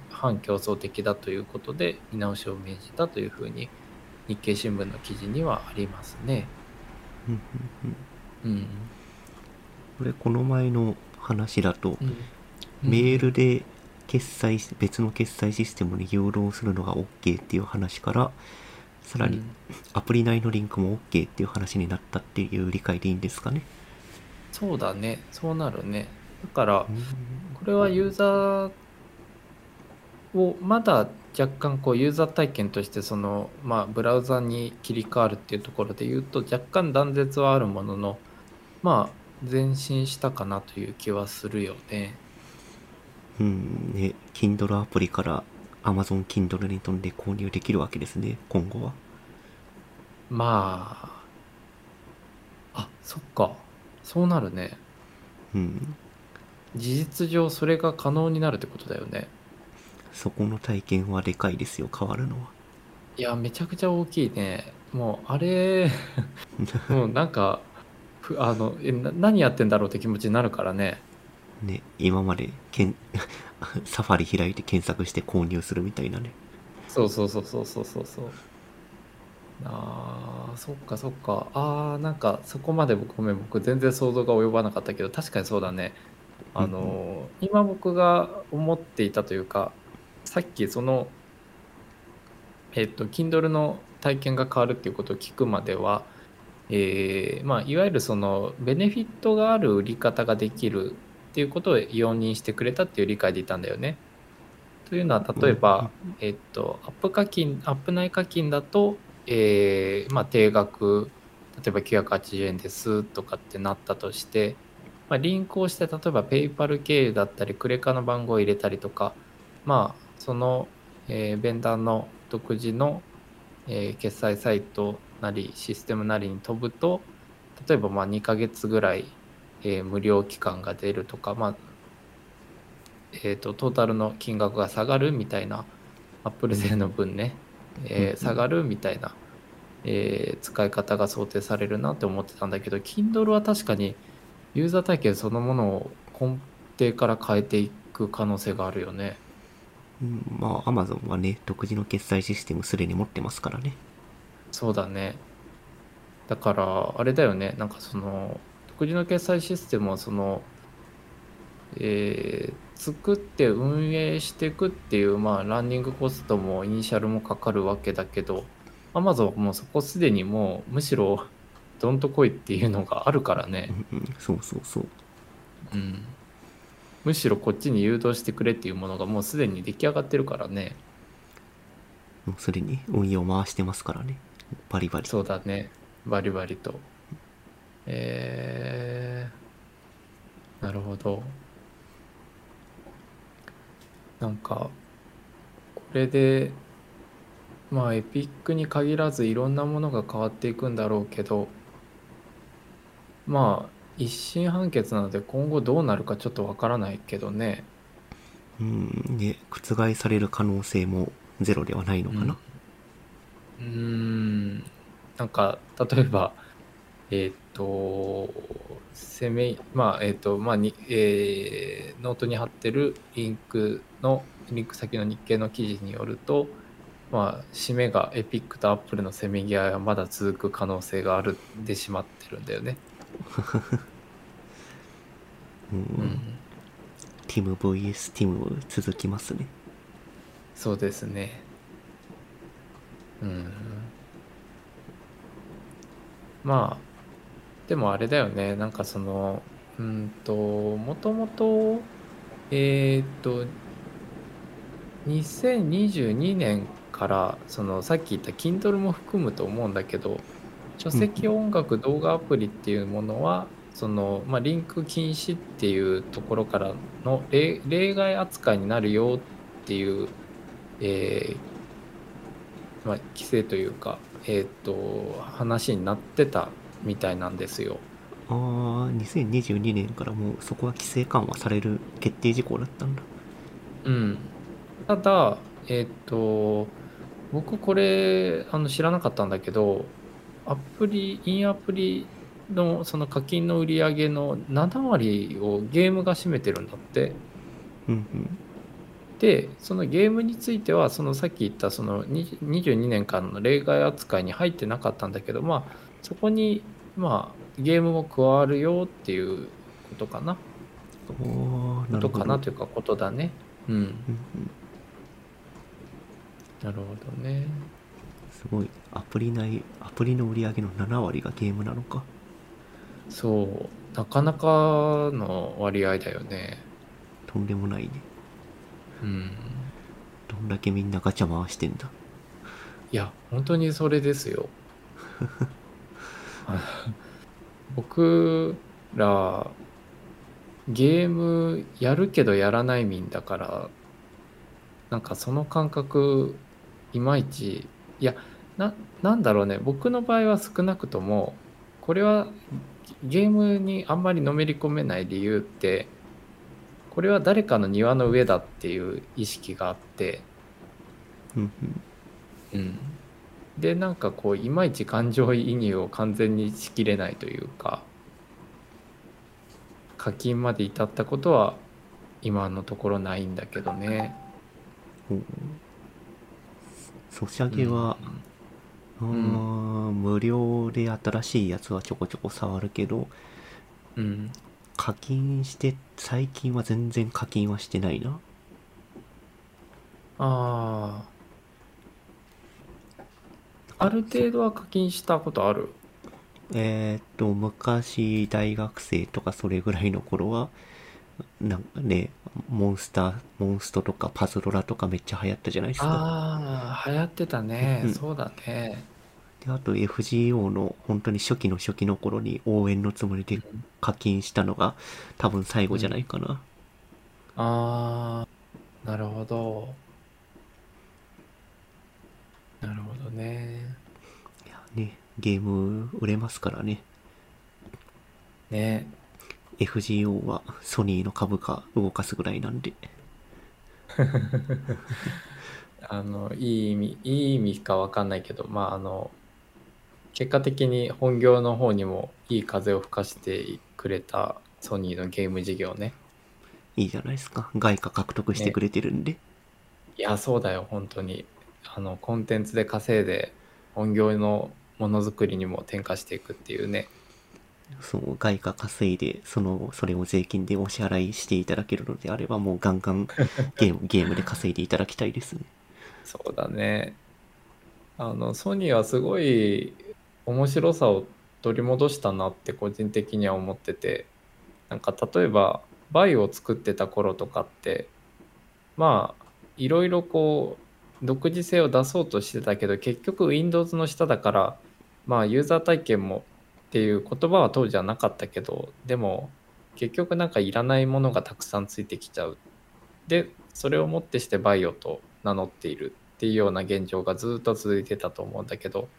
反競争的だということで見直しを命じたというふうに日経新聞の記事にはありますね。うんうんうんうん。これこの前の話だと、うんメールで決済し別の決済システムに誘導するのが OK っていう話からさらにうんアプリ内のリンクも OK っていう話になったっていう理解でいいんですかね？そうだね。そうなるね。だから、うんこれはユーザーをまだ若干こうユーザー体験としてそのまあブラウザに切り替わるっていうところで言うと若干断絶はあるもののまあ前進したかなという気はするよね。うんね、Kindle アプリから Amazon Kindle に飛んで購入できるわけですね、今後は。まああそっかそうなるね。うん。事実上それが可能になるってことだよね。そこの体験はでかいですよ、変わるのは。いやめちゃくちゃ大きいね。もうあれ もうなんかふあのえな何やってんだろうって気持ちになるからね。ね、今までけん サファリ開いて検索して購入するみたいなね。そうそうそうそうそうそうそう。あーそっかそっか。あーなんかそこまで僕ごめん僕全然想像が及ばなかったけど確かにそうだね。あのー今僕が思っていたというかさっきそのえっと Kindle の体験が変わるっていうことを聞くまでは、えーまあ、いわゆるそのベネフィットがある売り方ができるっていうことを容認してくれたっていう理解でいたんだよね。というのは例えば、えっと、アップ課金、アップ内課金だと、えーまあ、定額、例えば980円ですとかってなったとして、まあ、リンクをして、例えばペイパル経由だったり、クレカの番号を入れたりとか、まあ、その、えーベンダーの独自の、えー決済サイトなり、システムなりに飛ぶと、例えばまあ2ヶ月ぐらい、えー無料期間が出るとか、まあ、えー、とトータルの金額が下がるみたいな、アップル税の分ね、えーうん下がるみたいな、えー使い方が想定されるなって思ってたんだけど、Kindle は確かにユーザー体験そのものを根底から変えていく可能性があるよね。うん、まあ、Amazon はね、独自の決済システムすでに持ってますからね。そうだね。だから、あれだよね、なんかその、独自の決済システムをその、えー作って運営していくっていう、まあ、ランニングコストもイニシャルもかかるわけだけど、Amazon はもうそこすでにもう、むしろ、どんと来いっていうのがあるからうね、んうん、そうそうそう。うん、むしろこっちに誘導してくれっていうものがもうすでに出来上がってるからねもうすでに運用回してますからね。バリバリ。そうだねバリバリとえー、なるほどなんかこれでまあエピックに限らずいろんなものが変わっていくんだろうけどまあ一審判決なので今後どうなるかちょっとわからないけどねうん。で、覆される可能性もゼロではないのかな？うーんなんか例えばえっ、と攻めまあえっ、とまあに、えーノートに貼ってるリンクのリンク先の日経の記事によるとまあ締めがエピックとアップルのせめぎ合いはまだ続く可能性があるでしまってるんだよね。うん。うん、ティム VS ティム続きますね。そうですね。うん。まあ、でもあれだよね、なんかその、うんと、もともと、えーっと、2022年から、そのさっき言った Kindle も含むと思うんだけど、書籍音楽動画アプリっていうものは、その、まあ、リンク禁止っていうところからの例例外扱いになるよっていうえーまあ、規制というか、えー、と話になってたみたいなんですよ。ああ、2022年からもうそこは規制緩和される決定事項だったんだ。うん、ただ、えっ、と僕これあの知らなかったんだけどアプリインアプリのその課金の売り上げの7割をゲームが占めてるんだって。うんうん。でそのゲームについてはそのさっき言ったその20 22年間の例外扱いに入ってなかったんだけどまあそこにまあゲームも加わるよっていうことかなこと。かなというかことだねうんうんうん、なるほどねすごい。アプリ内、アプリの売り上げの7割がゲームなのか？そうなかなかの割合だよねとんでもないね。うんどんだけみんなガチャ回してんだ？いや本当にそれですよ 僕らゲームやるけどやらない民だからなんかその感覚いまいちいやななんだろうね。僕の場合は少なくともこれはゲームにあんまりのめり込めない理由ってこれは誰かの庭の上だっていう意識があってうんでなんかこういまいち感情移入を完全にしきれないというか課金まで至ったことは今のところないんだけどね。ソシャゲは、あー無料で新しいやつはちょこちょこ触るけど、うん、課金して、最近は全然課金はしてないな。ああある程度は課金したことある？えーっと、昔、大学生とかそれぐらいの頃は、なんかね、モンスター、モンストとかパズドラとかめっちゃ流行ったじゃないですか。ああ流行ってたね、うんそうだね。で、あと FGO の本当に初期の初期の頃に応援のつもりで課金したのが多分最後じゃないかな。ああなるほど。なるほどね。いやね、ゲーム売れますからね。ね FGO はソニーの株価動かすぐらいなんで。あのいい意味いい意味かわかんないけどまああの結果的に本業の方にもいい風を吹かしてくれたソニーのゲーム事業ねいいじゃないですか。外貨獲得してくれてるんで。いやそうだよ本当にあのコンテンツで稼いで本業のものづくりにも転化していくっていうねそう、外貨稼いで、その、それを税金でお支払いしていただけるのであれば、もうガンガンゲーム、ゲームで稼いでいただきたいですね。そうだねあのソニーはすごい面白さを取り戻したなって個人的には思っててなんか例えばバイオを作ってた頃とかってまあいろいろこう独自性を出そうとしてたけど結局 Windows の下だからまあユーザー体験もっていう言葉は当時はなかったけどでも結局なんかいらないものがたくさんついてきちゃう。でそれをもってしてバイオと名乗っているっていうような現状がずっと続いてたと思うんだけど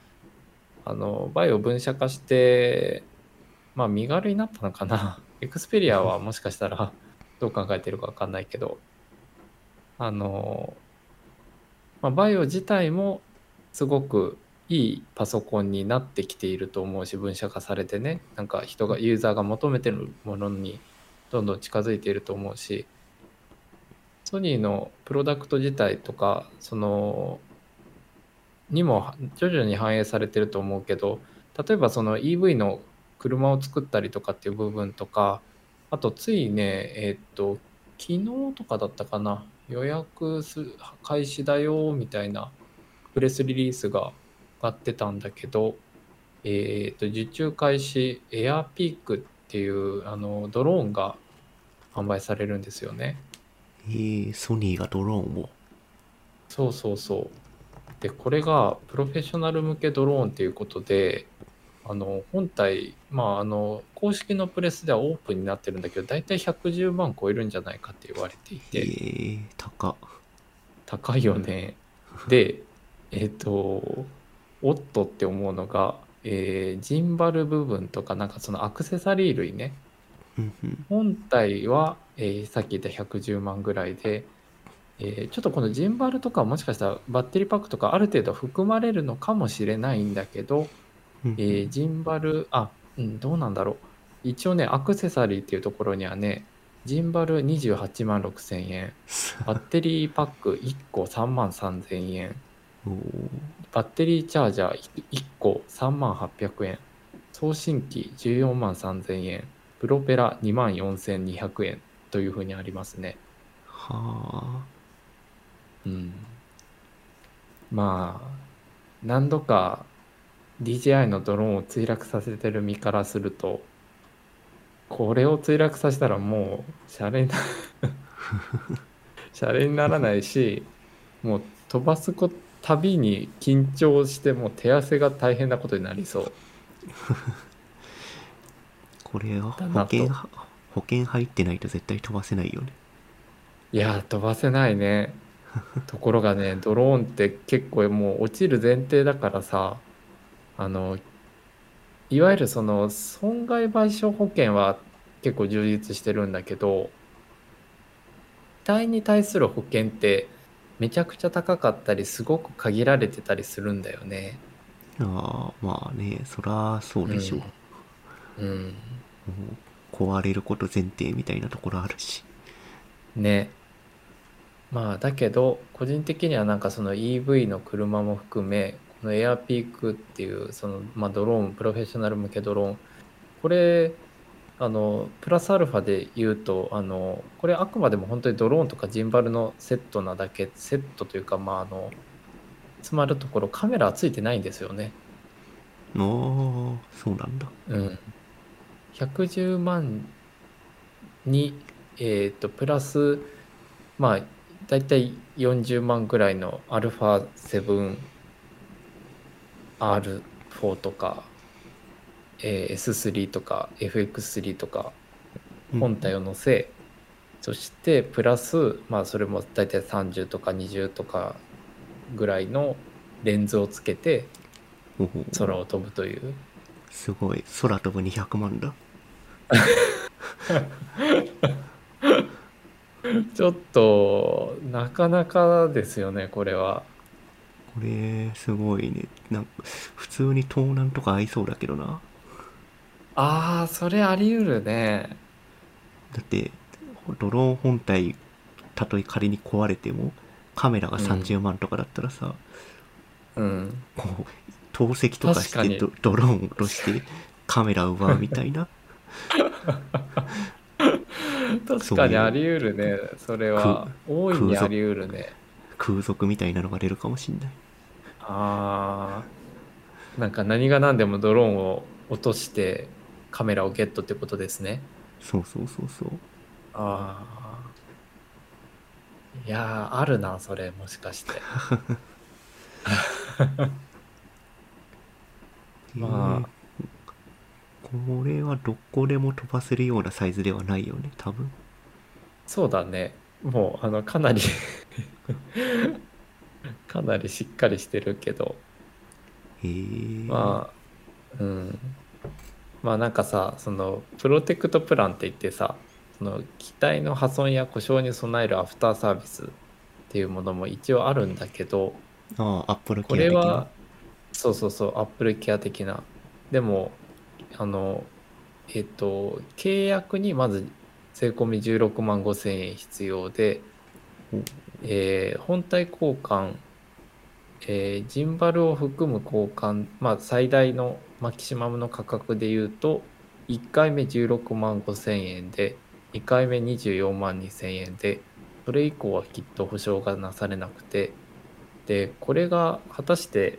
あのバイオ分社化してまあ身軽になったのかな。エクスペリアはもしかしたらどう考えてるか分かんないけどあの、まあ、バイオ自体もすごくいいパソコンになってきていると思うし分社化されてねなんか人がユーザーが求めてるものにどんどん近づいていると思うしソニーのプロダクト自体とかそのにも徐々に反映されてると思うけど例えばその EV の車を作ったりとかっていう部分とかあとついねえっ、と昨日とかだったかな予約す開始だよみたいなプレスリリースが上がってたんだけどえっ、と受注開始エアピークっていうあのドローンが販売されるんですよね。えー、ソニーがドローンを？そうそうそう。で、これがプロフェッショナル向けドローンということで、あの、本体、まあ、あの、公式のプレスではオープンになってるんだけど、だいたい110万超えるんじゃないかって言われていえて、ー、高。高いよね。で、えっ、と、おっとって思うのが、えージンバル部分とか、なんかそのアクセサリー類ね、うんうん。本体は、えーさっき言った110万ぐらいで、えーちょっとこのジンバルとかはもしかしたらバッテリーパックとかある程度含まれるのかもしれないんだけど、うんえージンバルあ、うん、どうなんだろう。一応ねアクセサリーっていうところにはねジンバル28万6千円。バッテリーパック1個3万3千円。おーバッテリーチャージャー1個3万800円送信機14万3000円プロペラ2万4200円というふうにありますね。はうん。まあ何度か DJI のドローンを墜落させてる身からするとこれを墜落させたらもうシャレにな シャレにならないしもう飛ばすこたびに緊張してもう手汗が大変なことになりそうあ。これは保険は、保険入ってないと絶対飛ばせないよね。いや飛ばせないね ところがねドローンって結構もう落ちる前提だからさあのいわゆるその損害賠償保険は結構充実してるんだけど機体に対する保険ってめちゃくちゃ高かったりすごく限られてたりするんだよね。ああ、まあね、そらそうでしょう。うん、もう壊れること前提みたいなところあるし。ねまあだけど個人的にはなんかその EV の車も含めこのエアピークっていうその、まあ、ドローンプロフェッショナル向けドローンこれあのプラスアルファで言うとあのこれあくまでも本当にドローンとかジンバルのセットなだけセットというかまああのつまるところカメラはついてないんですよね。ああ、そうなんだ。うん、110万に、えー、とプラスまあ大体40万ぐらいの α7R4 とか、えー S3 とか FX3 とかうん本体を載せ、そしてプラスまあそれも大体30とか20とかぐらいのレンズをつけて空を飛ぶというすごい。空飛ぶ200万だ。ちょっとなかなかですよねこれはこれ、すごいね。なんか、普通に盗難とか合いそうだけどな。ああそれあり得るね。だって、ドローン本体、たとえ仮に壊れても、カメラが30万とかだったらさ、うん。こう、投石とかしてドドローン落として、カメラ奪うみたいな。確かにあり得るねそれは。大いにあり得るね。空賊みたいなのが出るかもしんない。あー。なんか何が何でもドローンを落としてカメラをゲットってことですね。そうそうそうそう。ああ。いやー、あるな、それ、もしかして。まあえーこれはどこでも飛ばせるようなサイズではないよね、多分。そうだね。もう、あの、かなり かなりしっかりしてるけど、へえ。まあ、うん。まあなんかさ、その、プロテクトプランって言ってさ、その、機体の破損や故障に備えるアフターサービスっていうものも一応あるんだけど、ああ、アップルこケア的な。れは、そうそうそう、アップルケア的な。でも、あの、えっと、契約にまず税込み16万5千円必要でお、えー本体交換、えージンバルを含む交換、まあ、最大のマキシマムの価格で言うと、1回目16万5千円で、2回目24万2千円で、それ以降はきっと保証がなされなくて、で、これが果たして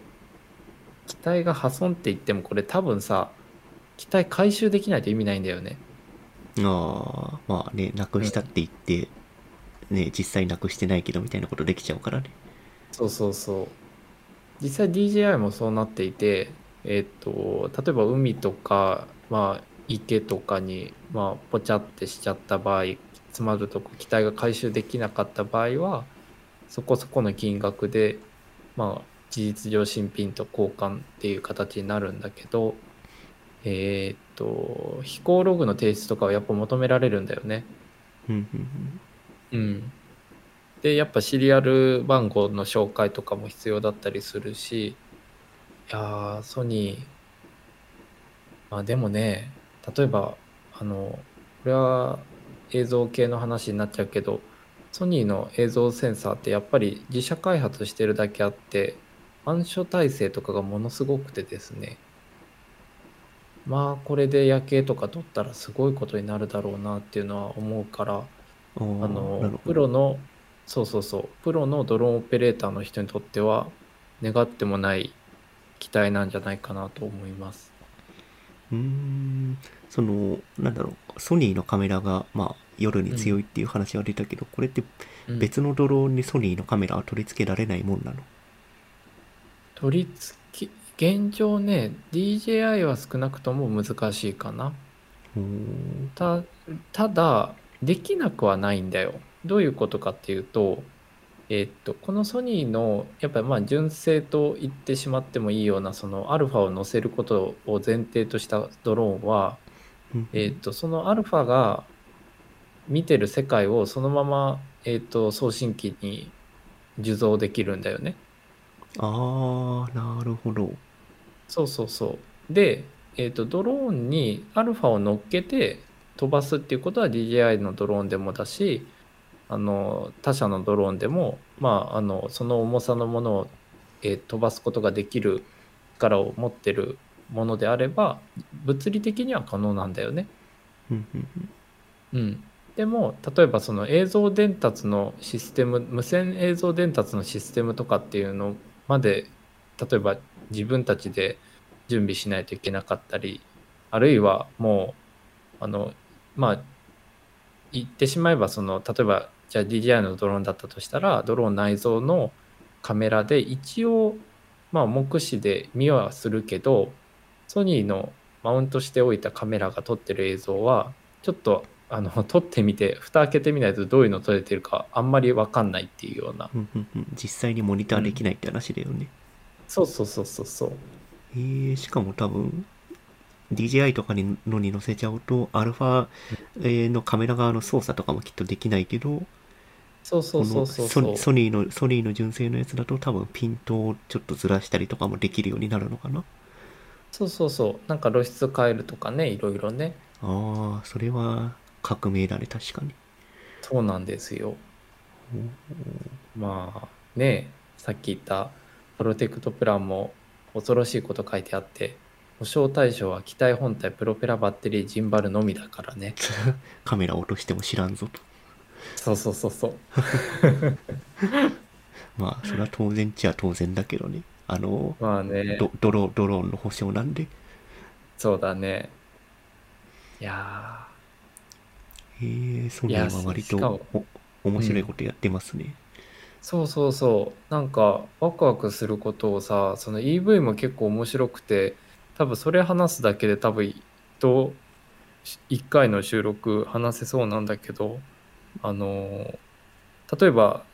機体が破損って言ってもこれ多分さ機体回収できないと意味ないんだよねああ、まあね、なくしたって言って、ね、実際なくしてないけどみたいなことできちゃうからね。そうそうそう実際 DJI もそうなっていてえっ、と例えば海とかまあ池とかにまあポチャってしちゃった場合詰まるとこ機体が回収できなかった場合はそこそこの金額でまあ事実上新品と交換っていう形になるんだけどえっ、と飛行ログの提出とかはやっぱ求められるんだよねうん。で、やっぱシリアル番号の紹介とかも必要だったりするし、いやー、ソニー、まあでもね、例えば、あの、これは映像系の話になっちゃうけど、ソニーの映像センサーってやっぱり自社開発してるだけあって、暗所体制とかがものすごくてですね、まあこれで夜景とか撮ったらすごいことになるだろうなっていうのは思うから、あの。プロのそうそうそうプロのドローンオペレーターの人にとっては願ってもない機体なんじゃないかなと思います。うーん、その、なんだろう、ソニーのカメラが、まあ、夜に強いっていう話は出たけど、これってうん別のドローンにソニーのカメラは取り付けられないもんなの？取り付け現状ね DJI は少なくとも難しいかな。うーんたただできなくはないんだよ。どういうことかっていうと、えっとこのソニーのやっぱりまあ純正と言ってしまってもいいようなそのアルファを乗せることを前提としたドローンはうんえー、とそのアルファが見てる世界をそのまま、えー、と送信機に受像できるんだよね。ああ、なるほど。そうそうそう。で、えー、とドローンにアルファを乗っけて飛ばすっていうことは DJI のドローンでもだしあの他社のドローンでも、まあ、あのその重さのものを、えー飛ばすことができる力を持ってるものであれば物理的には可能なんだよね。うんでも例えばその映像伝達のシステム無線映像伝達のシステムとかっていうのまで例えば自分たちで準備しないといけなかったりあるいはもうあのまあ言ってしまえばその例えばじゃあ DJI のドローンだったとしたらドローン内蔵のカメラで一応まあ目視で見はするけどソニーのマウントしておいたカメラが撮ってる映像はちょっとあの 撮ってみて蓋開けてみないとどういうの撮れてるかあんまり分かんないっていうような。うんうんうん。実際にモニターできないって話だよね。そうそうそうそうそう。えー、しかも多分 DJI とかにのに載せちゃうと、アルファえーのカメラ側の操作とかもきっとできないけど、そうそうそうそう。ソニーの、ソニーの純正のやつだと多分ピントをちょっとずらしたりとかもできるようになるのかな？そうそうそう。なんか露出変えるとかねいろいろね。ああ、それは革命だね、確かに。そうなんですよ。まあねさっき言ったプロテクトプランも恐ろしいこと書いてあって保証対象は機体本体プロペラバッテリージンバルのみだからね。カメラ落としても知らんぞと。そうそうそうそう まあ、それは当然っちゃ当然だけどね。あの、まあねドドロドローンの保証なんで。そうだね。いやへえ、ソニーは割とお面白いことやってますね。そうそうそう。なんかワクワクすることをさ、その EV も結構面白くて、多分それ話すだけで多分と1回の収録話せそうなんだけど、あの、例えば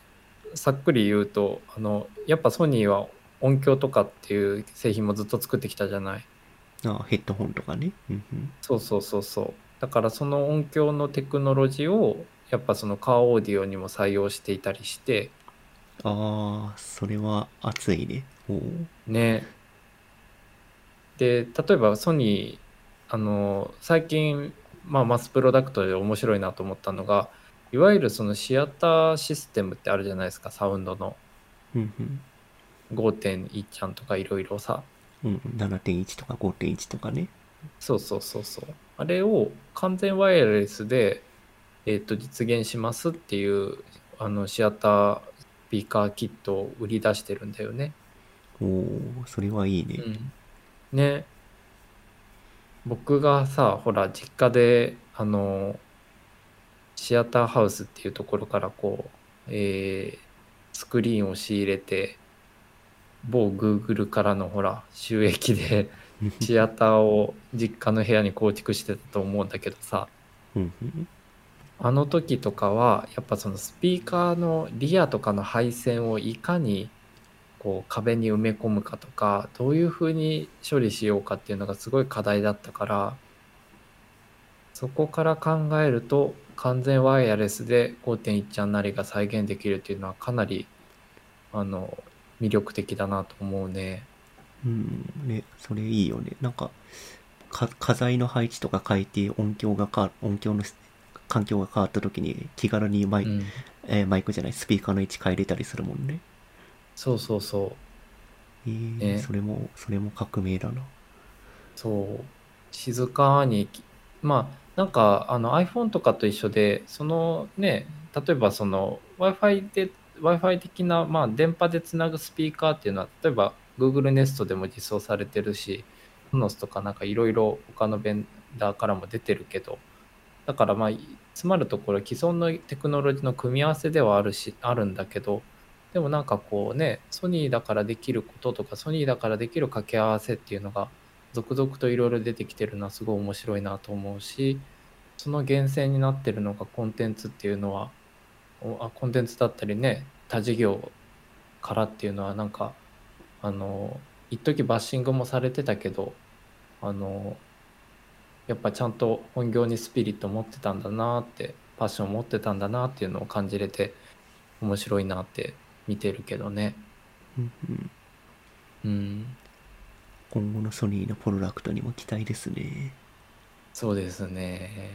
さっくり言うと、あの、やっぱソニーは音響とかっていう製品もずっと作ってきたじゃない。あヘッドホンとかね。うんうん。そうそうそうそう。だからその音響のテクノロジーをやっぱそのカーオーディオにも採用していたりして、ああ、それは熱いね。おーね。で、例えばソニー、あの、最近、まあマスプロダクトで面白いなと思ったのが、いわゆるそのシアターシステムってあるじゃないですか、サウンドのうんうん。5.1ちゃんとかいろいろさ。うん、7.1とか5.1とかね。そうそうそうそう。あれを完全ワイヤレスで、えっと実現しますっていうあのシアタースピーカーキットを売り出してるんだよね。おおそれはいいね。うん、ね僕がさほら実家であのシアターハウスっていうところからこう、えースクリーンを仕入れて某 Google からのほら収益でシアターを実家の部屋に構築してたと思うんだけどさ。あの時とかはやっぱそのスピーカーのリアとかの配線をいかにこう壁に埋め込むかとかどういうふうに処理しようかっていうのがすごい課題だったからそこから考えると完全ワイヤレスで5.1ちゃんなりが再現できるっていうのはかなりあの魅力的だなと思うね。うん、ね、それいいよね。なんか、か家財の配置とか変えて音響が変わ音響の環境が変わった時に気軽にマイ,、うん、えーマイクじゃない、スピーカーの位置変えれたりするもんね。そうそうそうえーねそれも、それも革命だな。そう静かにまあなんかあの iPhone とかと一緒でそのね例えばその w i f i で w i f i 的な、まあ、電波でつなぐスピーカーっていうのは例えば Google Nest でも実装されてるし Sonos とかなんかいろいろ他のベンダーからも出てるけどだからまあつまるところ既存のテクノロジーの組み合わせではあるしあるんだけどでもなんかこうねソニーだからできることとかソニーだからできる掛け合わせっていうのが続々といろいろ出てきてるのはすごい面白いなと思うしその源泉になってるのがコンテンツっていうのはおあコンテンツだったりね他事業からっていうのはなんかあの一時バッシングもされてたけどあのやっぱちゃんと本業にスピリット持ってたんだなってパッション持ってたんだなっていうのを感じれて面白いなって見てるけどね。うんうん、うん今後のソニーのプロダクトにも期待ですね。そうですね。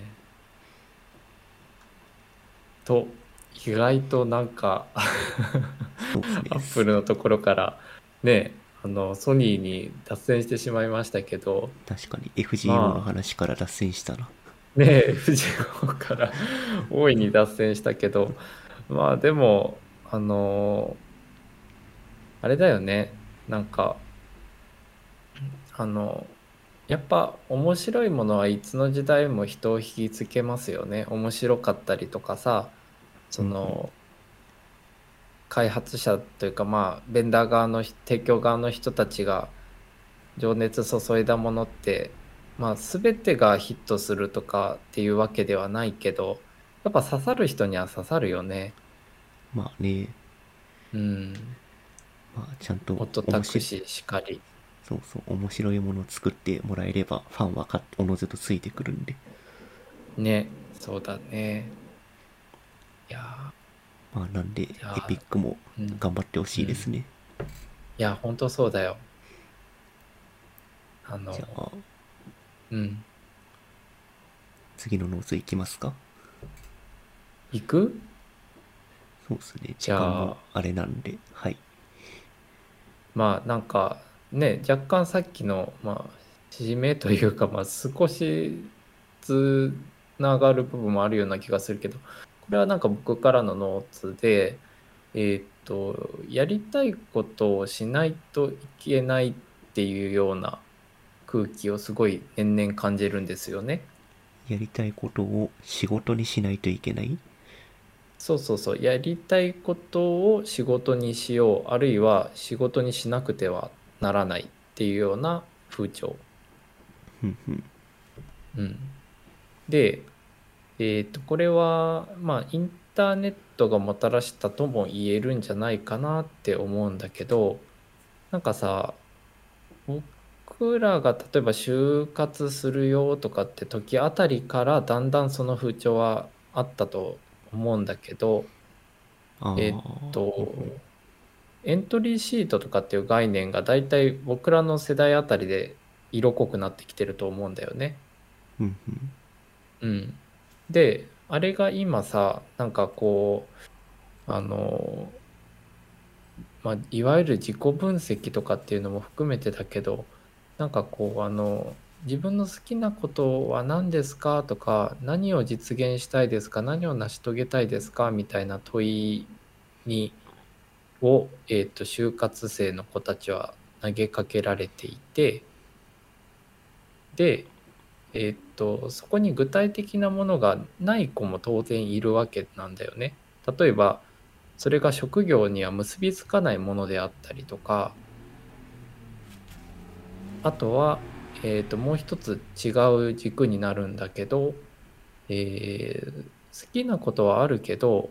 と意外となんか。アップルのところからねあのソニーに脱線してしまいましたけど確かに FGO の話から脱線したな。ねえ藤子から大いに脱線したけどまあでもあのあれだよねなんかあのやっぱ面白いものはいつの時代も人を引きつけますよね。面白かったりとかさその、開発者というかまあベンダー側の提供側の人たちが情熱注いだものってまあ全てがヒットするとかっていうわけではないけどやっぱ刺さる人には刺さるよね。まあね、うん。まあちゃんとオトタクシーしかりそうそう、面白いものを作ってもらえれば、ファンはかおのずとついてくるんで。ねそうだね。いやまあなんで、エピックも頑張ってほしいですね。いや本当そうだよ。あのじゃあ、うん。次のノーツいきますか？行く？そうですね。時じゃあ。間もあれなんで、はい。まあなんかね若干さっきのまあ締めというかまあ少しつながる部分もあるような気がするけどこれはなんか僕からのノーツでえーっとやりたいことをしないといけないっていうような空気をすごい年々感じるんですよね。やりたいことを仕事にしないといけない？そうそうそう。やりたいことを仕事にしよう。あるいは仕事にしなくてはならないっていうような風潮。うん、で、えー、とこれはまあインターネットがもたらしたとも言えるんじゃないかなって思うんだけどなんかさ僕らが例えば就活するよとかって時あたりからだんだんその風潮はあったと思うんだけどえっとエントリーシートとかっていう概念がだいたい僕らの世代あたりで色濃くなってきてると思うんだよね。うん、であれが今さなんかこうあの、まあ、いわゆる自己分析とかっていうのも含めてだけどなんかこうあの自分の好きなことは何ですかとか何を実現したいですか何を成し遂げたいですかみたいな問いにを、えー、と就活生の子たちは投げかけられていてでえーっとそこに具体的なものがない子も当然いるわけなんだよね。例えばそれが職業には結びつかないものであったりとかあとは、えーっともう一つ違う軸になるんだけど、えー好きなことはあるけど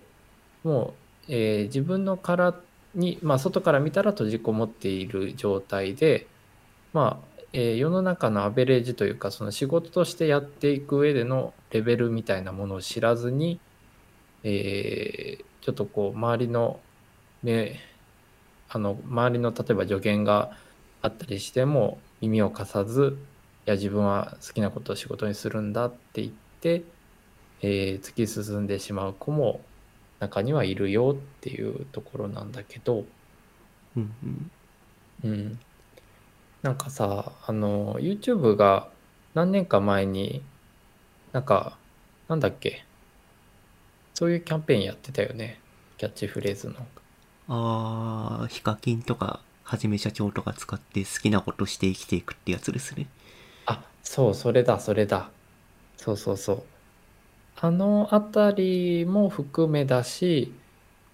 もう、えー自分の殻に、まあ、外から見たら閉じこもっている状態でまあえー世の中のアベレージというかその仕事としてやっていく上でのレベルみたいなものを知らずに、えーちょっとこう周りのねあの周りの例えば助言があったりしても耳を貸さずいや自分は好きなことを仕事にするんだって言って、えー突き進んでしまう子も中にはいるよっていうところなんだけど。うんうん。うん、なんかさあの YouTube が何年か前になんかなんだっけそういうキャンペーンやってたよね。キャッチフレーズの。ああヒカキンとかはじめ社長とか使って好きなことして生きていくってやつですね。あそうそれだそれだ。そうそうそうあのあたりも含めだし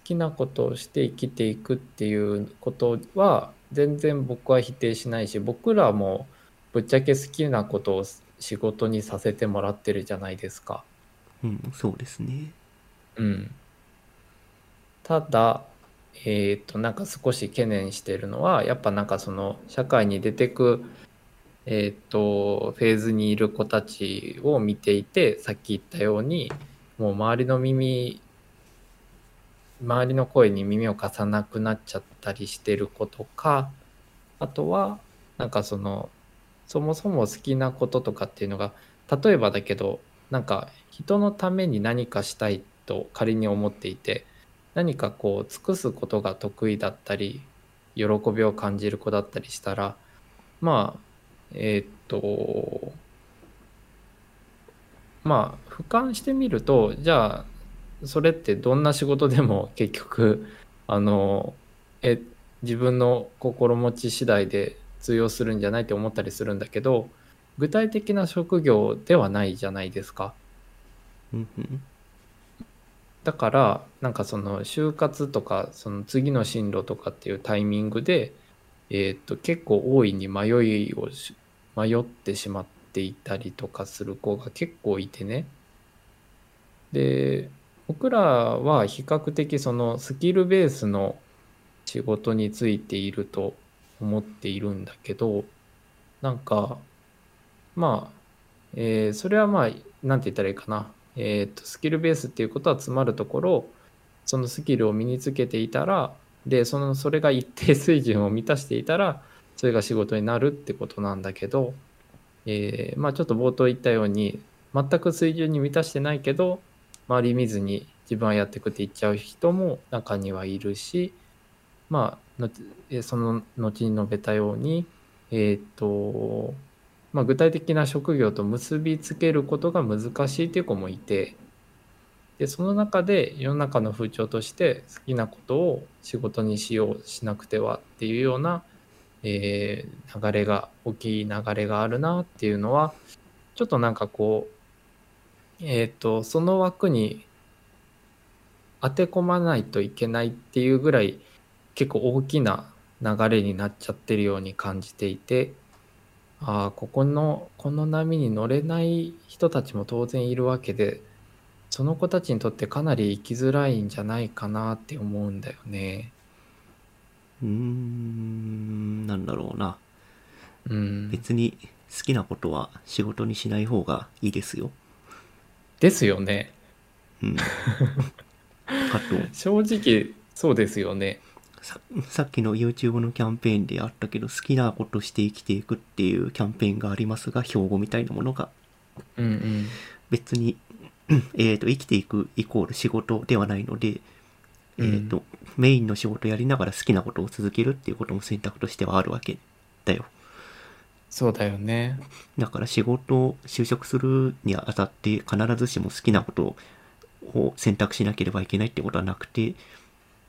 好きなことをして生きていくっていうことは全然僕は否定しないし僕らもぶっちゃけ好きなことを仕事にさせてもらってるじゃないですか。うんそうですねうん、ただえっ、となんか少し懸念してるのはやっぱなんかその社会に出てくえっ、とフェーズにいる子たちを見ていてさっき言ったようにもう周りの耳周りの声に耳を貸さなくなっちゃったりしてる子とかあとはなんかそのそもそも好きなこととかっていうのが例えばだけどなんか人のために何かしたいと仮に思っていて何かこう尽くすことが得意だったり喜びを感じる子だったりしたらまあえーっとまあ俯瞰してみるとじゃあそれってどんな仕事でも 結局あのえ自分の心持ち次第で通用するんじゃないって思ったりするんだけど具体的な職業ではないじゃないですか。だからなんかその就活とかその次の進路とかっていうタイミングで、えー、と結構大いに迷いを迷ってしまっていたりとかする子が結構いてね。で僕らは比較的そのスキルベースの仕事についていると思っているんだけどなんかまあ、えーそれはまあなんて言ったらいいかな。えー、とスキルベースっていうことはつまるところそのスキルを身につけていたらでそのそれが一定水準を満たしていたらそれが仕事になるってことなんだけど、えーまあちょっと冒頭言ったように全く水準に満たしてないけど周り見ずに自分はやっていくって言っちゃう人も中にはいるしまあその後に述べたようにえっ、とまあ、具体的な職業と結びつけることが難しいという子もいてでその中で世の中の風潮として好きなことを仕事にしようしなくてはっていうような、えー流れが大きい流れがあるなっていうのはちょっとなんかこうえっ、とその枠に当て込まないといけないっていうぐらい結構大きな流れになっちゃってるように感じていてああここのこの波に乗れない人たちも当然いるわけでその子たちにとってかなり生きづらいんじゃないかなって思うんだよね。うーん、なんだろうな。うん、別に好きなことは仕事にしない方がいいですよ。ですよね。うん。正直そうですよね。ささっきの YouTube のキャンペーンであったけど、好きなことして生きていくっていうキャンペーンがありますが、標語みたいなものがうんうん別に、えっと、生きていくイコール仕事ではないので、えっと、メインの仕事やりながら好きなことを続けるっていうことも選択としてはあるわけだよ。そうだよね。だから仕事を就職するにあたって必ずしも好きなことを選択しなければいけないってことはなくて、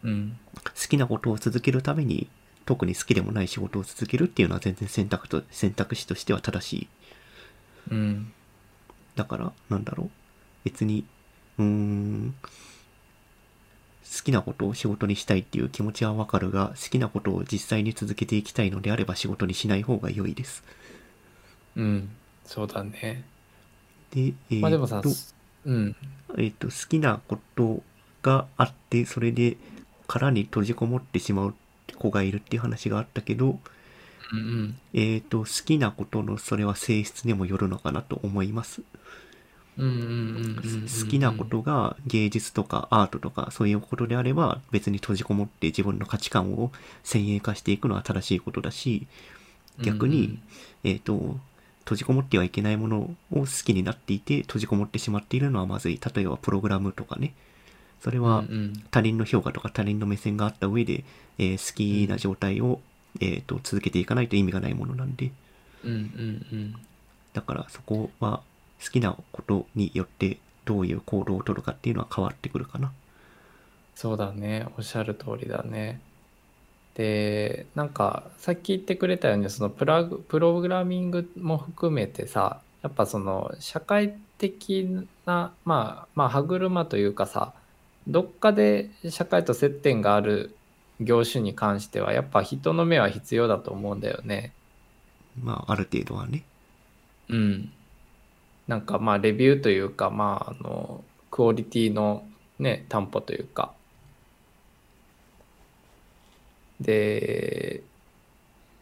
うん好きなことを続けるために特に好きでもない仕事を続けるっていうのは全然選択と選択肢としては正しい。うんだから、なんだろう。別に、うーん、好きなことを仕事にしたいっていう気持ちはわかるが、好きなことを実際に続けていきたいのであれば仕事にしない方が良いです。うんそうだね。で、えーまあでもさと、うんえっ、と、好きなことがあって、それで殻に閉じこもってしまう子がいるっていう話があったけど、うんうんえっ、と、好きなことのそれは性質にもよるのかなと思います。好きなことが芸術とかアートとかそういうことであれば別に閉じこもって自分の価値観を先鋭化していくのは正しいことだし逆に、えっ、と閉じこもってはいけないものを好きになっていて閉じこもってしまっているのはまずい。例えばプログラムとかね。それはうんうん。他人の評価とか他人の目線があった上で、えー好きな状態を、えー、と続けていかないと意味がないものなんで。うんうんうん。だからそこは好きなことによってどういう行動をとるかっていうのは変わってくるかな。そうだねおっしゃる通りだねでなんかさっき言ってくれたようにそのプラグプログラミングも含めてさやっぱその社会的なまあまあ歯車というかさどっかで社会と接点がある業種に関してはやっぱ人の目は必要だと思うんだよね。まあある程度はね。うん。なんかまあレビューというかまああのクオリティのね担保というか。で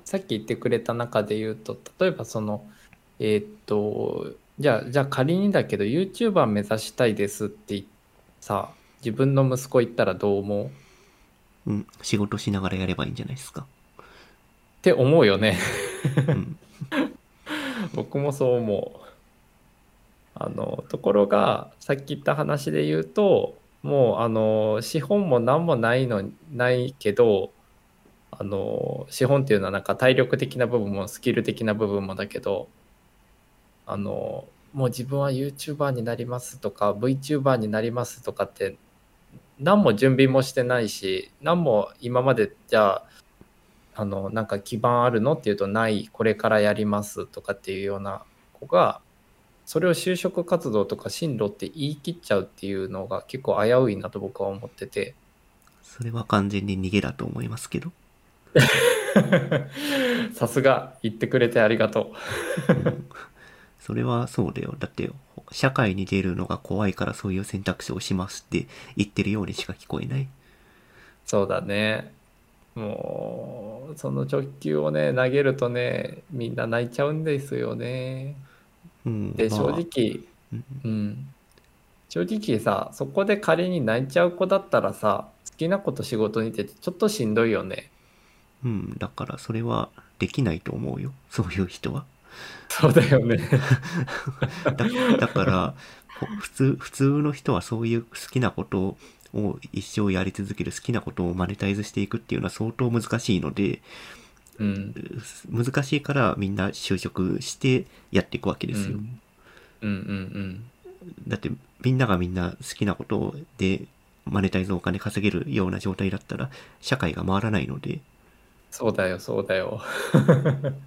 さっき言ってくれた中で言うと例えばそのえーっとじゃあじゃあ仮にだけど YouTuber 目指したいですって言さ自分の息子言ったらどう思う？っうん。仕事しながらやればいいんじゃないですか。て思うよね。うん。僕もそう思う。あのところがさっき言った話で言うともうあの資本も何もないのないけどあの資本っていうのはなんか体力的な部分もスキル的な部分もだけどあのもう自分は YouTuber になりますとか VTuber になりますとかって何も準備もしてないし何も今までじゃああのなんか基盤あるのっていうとないこれからやりますとかっていうような子がそれを就職活動とか進路って言い切っちゃうっていうのが結構危ういなと僕は思っててそれは完全に逃げだと思いますけど。さすが言ってくれてありがとうんそれはそうだよ。だって、社会に出るのが怖いからそういう選択肢をしますって言ってるようにしか聞こえない。うそうだねもうその直球をね投げるとねみんな泣いちゃうんですよねうん。でまあ正直うんうん正直さそこで仮に泣いちゃう子だったらさ好きなこと仕事に出てちょっとしんどいよねうん。だからそれはできないと思うよ。そういう人は。そうだよね だだから、ほ普通、普通の人はそういう好きなことを一生やり続ける好きなことをマネタイズしていくっていうのは相当難しいので、うん難しいからみんな就職してやっていくわけですよ。うんうんうんだってみんながみんな好きなことでマネタイズお金稼げるような状態だったら社会が回らないので、そうだよ、そうだよ。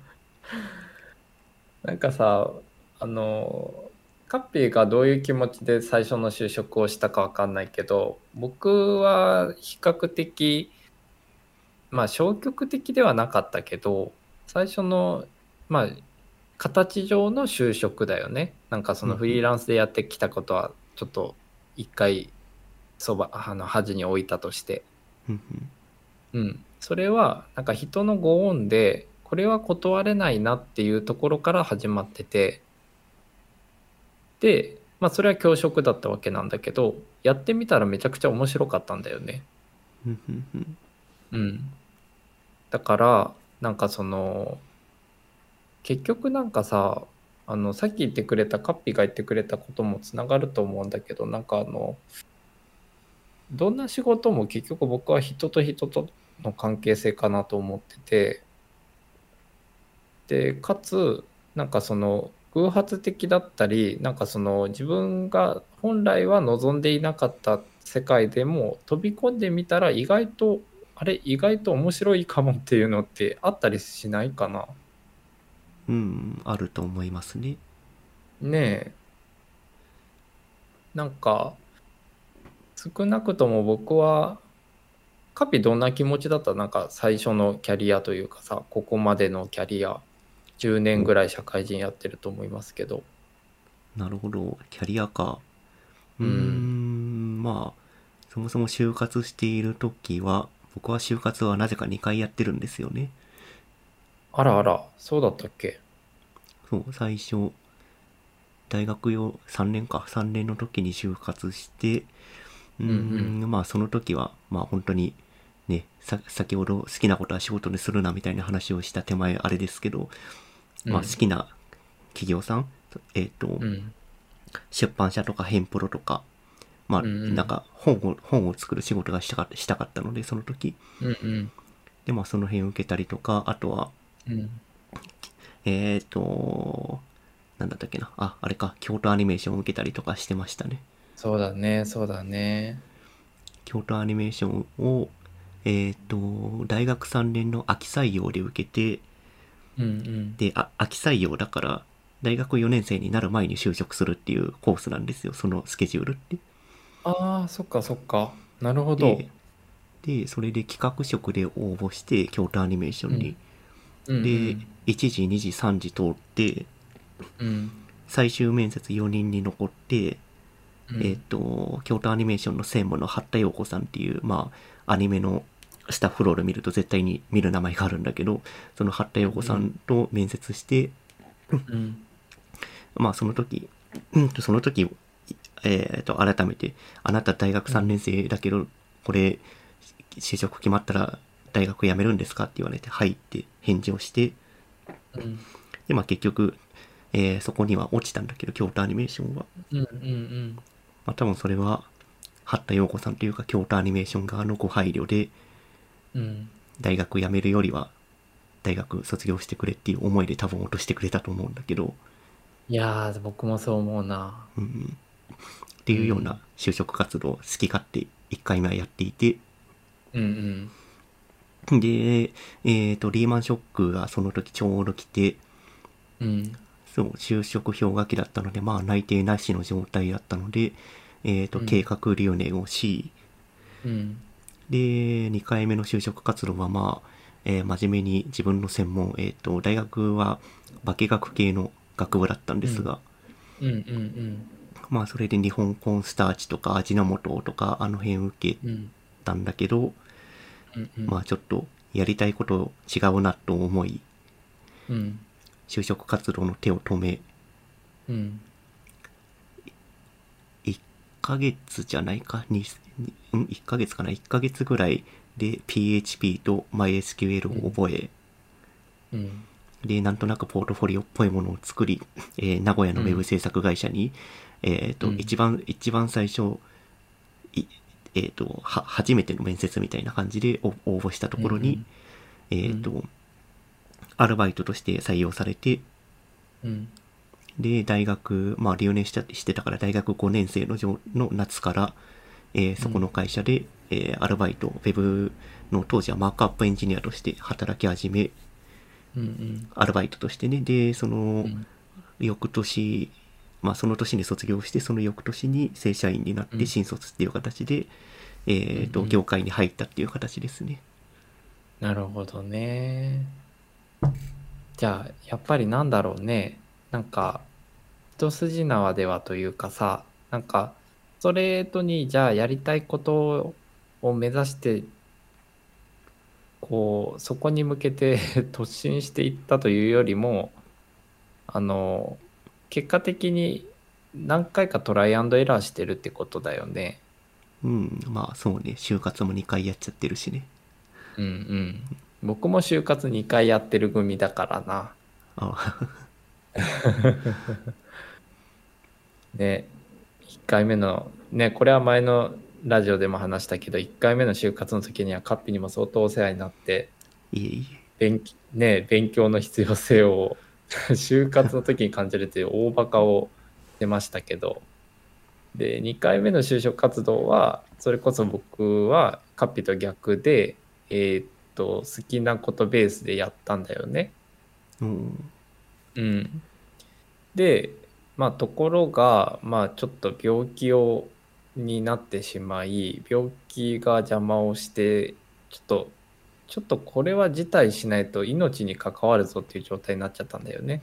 なんかさ、あの、カッピーがどういう気持ちで最初の就職をしたかわかんないけど、僕は比較的、まあ消極的ではなかったけど、最初の、まあ、形上の就職だよね。なんかそのフリーランスでやってきたことは、ちょっと一回、そば、あの、端に置いたとして。うんうん。それは、なんか人のご恩で、これは断れないなっていうところから始まってて、で、まあそれは教職だったわけなんだけど、やってみたらめちゃくちゃ面白かったんだよね。うん。だから、なんかその、結局なんかさ、あの、さっき言ってくれた、カッピーが言ってくれたこともつながると思うんだけど、なんかあの、どんな仕事も結局僕は人と人との関係性かなと思ってて、で、かつ、なんかその、偶発的だったり、なんかその自分が本来は望んでいなかった世界でも飛び込んでみたら意外と、あれ、意外と面白いかもっていうのってあったりしないかな？うん、あると思いますね。ねえ。なんか、少なくとも僕は、カピどんな気持ちだったなんか最初のキャリアというかさ、ここまでのキャリア、10年ぐらい社会人やってると思いますけど。なるほど。キャリアか。うーうんん、まあ、そもそも就活しているときは、僕は就活はなぜか2回やってるんですよね。あらあら、そうだったっけ？そう、最初、大学用3年か、3年の時に就活して、うーん、うんまあその時は、まあ本当に、ね、さ、先ほど好きなことは仕事にするなみたいな話をした手前あれですけど、まあうん好きな企業さん、えっ、と、うん。出版社とかヘンプロとか、まあ、なんか本を、本を作る仕事がしたかったしたかったので、その時。うんうん。で、まあその辺受けたりとか、あとは、うん。えっ、と、なんだったっけな。あ、あれか、京都アニメーションを受けたりとかしてましたね。そうだね、そうだね。京都アニメーションを、えっ、と、大学3年の秋採用で受けて、うんうん。で、あ、秋採用だから、大学4年生になる前に就職するっていうコースなんですよ、そのスケジュールって。ああ、そっかそっか。なるほど。で、で、それで企画職で応募して、京都アニメーションに。うんで、1時、2時、3時通って、うん。最終面接4人に残って、うんえっ、と、京都アニメーションの専務の八田陽子さんっていう、まあ、アニメのスタッフロール見ると絶対に見る名前があるんだけど、その八田陽子さんと面接して、うん。まあ、その時、うんと、その時、えっ、と、改めて、あなた大学3年生だけど、これ、就職決まったら大学辞めるんですかって言われて、はいって返事をして、うん。で、まあ結局、えーそこには落ちたんだけど、京都アニメーションは。うんうんまあ多分それは、八田陽子さんというか、京都アニメーション側のご配慮で、うん。うん。大学辞めるよりは、大学卒業してくれっていう思いで多分落としてくれたと思うんだけど、いやー、僕もそう思うな。うんうん、っていうような就職活動を好き勝手1回目はやっていて、うんうん。で、えっ、と、リーマンショックがその時ちょうど来て、うん。そう、就職氷河期だったので、まあ内定なしの状態だったので、えっ、と、うん計画留年をし、うん。で、2回目の就職活動はまあ、えー真面目に自分の専門、えっ、と、大学は化学系の学部だったんですが、うんうんまあそれで日本コーンスターチとか味の素とかあの辺受け。たんだけど、うんうん。まあちょっとやりたいこと違うなと思い、うん。就職活動の手を止め、うん。1ヶ月じゃないか、ににうん、1ヶ月かな、1ヶ月ぐらいで PHP と MySQL を覚え、うん。で、なんとなくポートフォリオっぽいものを作り、えー名古屋のウェブ制作会社に、えっ、と、うん。一番、一番最初、いえっ、と、は、初めての面接みたいな感じでお応募したところに、えっ、と、アルバイトとして採用されて、うん。で、大学、まあ、留年したしてたから、大学5年生の上の夏から、えーそこの会社で、えーアルバイト、ウェブの当時はマークアップエンジニアとして働き始め、うん。アルバイトとしてね、で、その、うん。翌年、まあその年に卒業して、その翌年に正社員になっうんて新卒っていう形で、えっ、と、業界に入ったっていう形ですね。なるほどね。じゃあやっぱりなんだろうねなんか一筋縄ではというかさなんかストレートにじゃあやりたいことを目指してこうそこに向けて 突進していったというよりもあの結果的に何回かトライアンドエラーしてるってことだよね。うん、まあそうね、就活も2回やっちゃってるしね。うんうん。僕も就活2回やってる組だからな。あ ね、1回目の、ね、これは前のラジオでも話したけど、1回目の就活の時にはカッピにも相当お世話になって、いえい勉,、ね、勉強の必要性を 就活の時に感じるという大バカを出ましたけど、で、2回目の就職活動は、それこそ僕はカッピと逆で、えーっと、好きなことベースでやったんだよね。え。うん。うん、でまあところがまあちょっと病気をになってしまい病気が邪魔をしてちょっとちょっとこれは辞退しないと命に関わるぞっていう状態になっちゃったんだよね。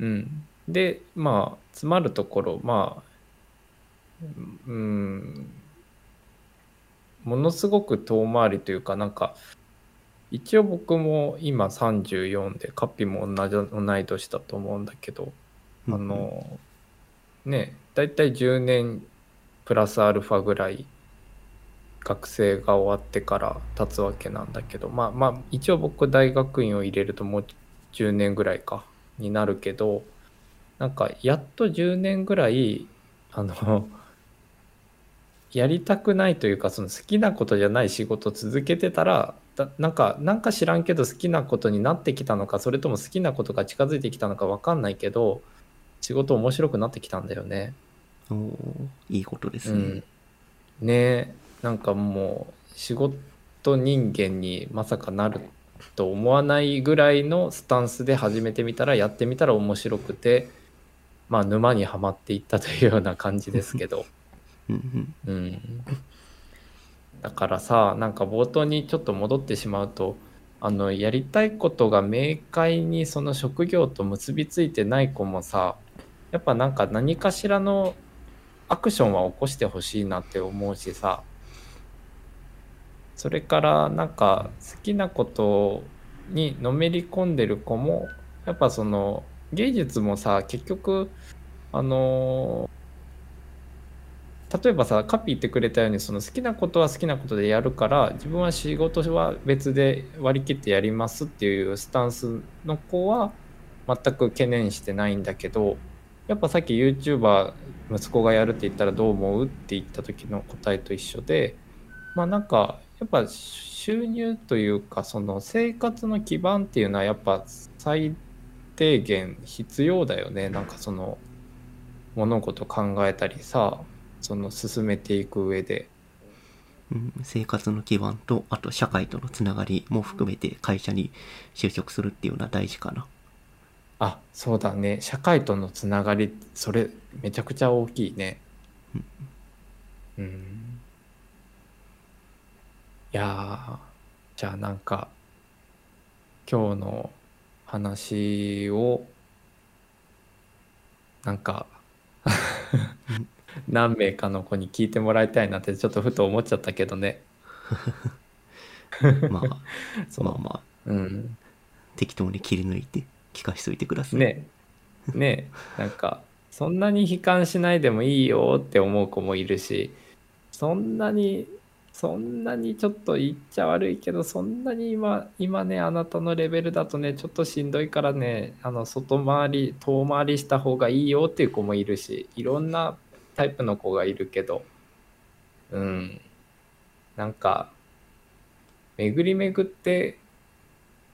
うんでまあ詰まるところまあうん。ものすごく遠回りというかなんか一応僕も今34でカッピも同じ同い年だと思うんだけど、うんあのね大体10年プラスアルファぐらい学生が終わってから経つわけなんだけどまあまあ一応僕大学院を入れるともう10年ぐらいかになるけどなんかやっと10年ぐらいあのやりたくないというかその好きなことじゃない仕事を続けてたらだなんかなんか知らんけど好きなことになってきたのかそれとも好きなことが近づいてきたのか分かんないけど仕事面白くなってきたんだよね。おーいいことですね。うん、ねえなんかもう仕事人間にまさかなると思わないぐらいのスタンスで始めてみたらやってみたら面白くてまあ沼にはまっていったというような感じですけど。うんだからさなんか冒頭にちょっと戻ってしまうとあのやりたいことが明快にその職業と結びついてない子もさやっぱなんか何かしらのアクションは起こしてほしいなって思うしさそれからなんか好きなことにのめり込んでる子もやっぱその芸術もさ結局あの例えばさカピ言ってくれたようにその好きなことは好きなことでやるから自分は仕事は別で割り切ってやりますっていうスタンスの子は全く懸念してないんだけどやっぱさっき YouTuber 息子がやるって言ったらどう思うって言った時の答えと一緒でまあなんかやっぱ収入というかその生活の基盤っていうのはやっぱ最低限必要だよね。なんかその物事考えたりさその進めていく上で。うん生活の基盤と、あと社会とのつながりも含めて会社に就職するっていうのは大事かな。あそうだね。社会とのつながりそれめちゃくちゃ大きいね。うん。いやーじゃあなんか今日の話をなんか何名かの子に聞いてもらいたいなってちょっとふと思っちゃったけどね。まあ、まあまあ、うん。適当に切り抜いて聞かしといてください。ね。ね。なんかそんなに悲観しないでもいいよって思う子もいるしそんなにそんなにちょっと言っちゃ悪いけどそんなに今今ねあなたのレベルだとねちょっとしんどいからねあの外回り遠回りした方がいいよっていう子もいるしいろんなタイプの子がいるけどうんなんか巡り巡って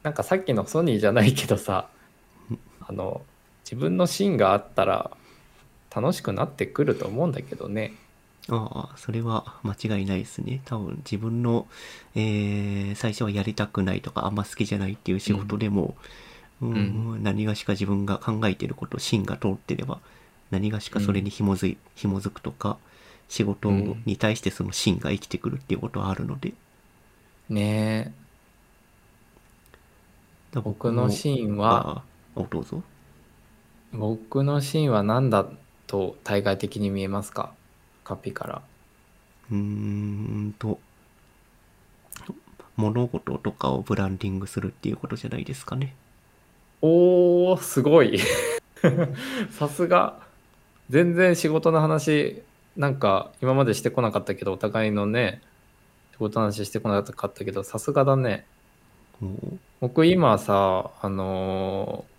なんかさっきのソニーじゃないけどさ あの自分の芯があったら楽しくなってくると思うんだけどね。ああ、それは間違いないですね。多分自分の、えー最初はやりたくないとかあんま好きじゃないっていう仕事でも、うん何がしか自分が考えていること、芯が通ってれば、何がしかそれに紐づい、紐づくとか、仕事に対してその芯が生きてくるっていうことはあるので。ねだから僕の芯は、ああ、どうぞ。え僕の芯は何だと対外的に見えますか？カピからうーんと、物事とかをブランディングするっていうことじゃないですかね。おーすごい。さすが。全然仕事の話なんか今までしてこなかったけどお互いのね仕事の話してこなかったけどさすがだね。僕今さあのー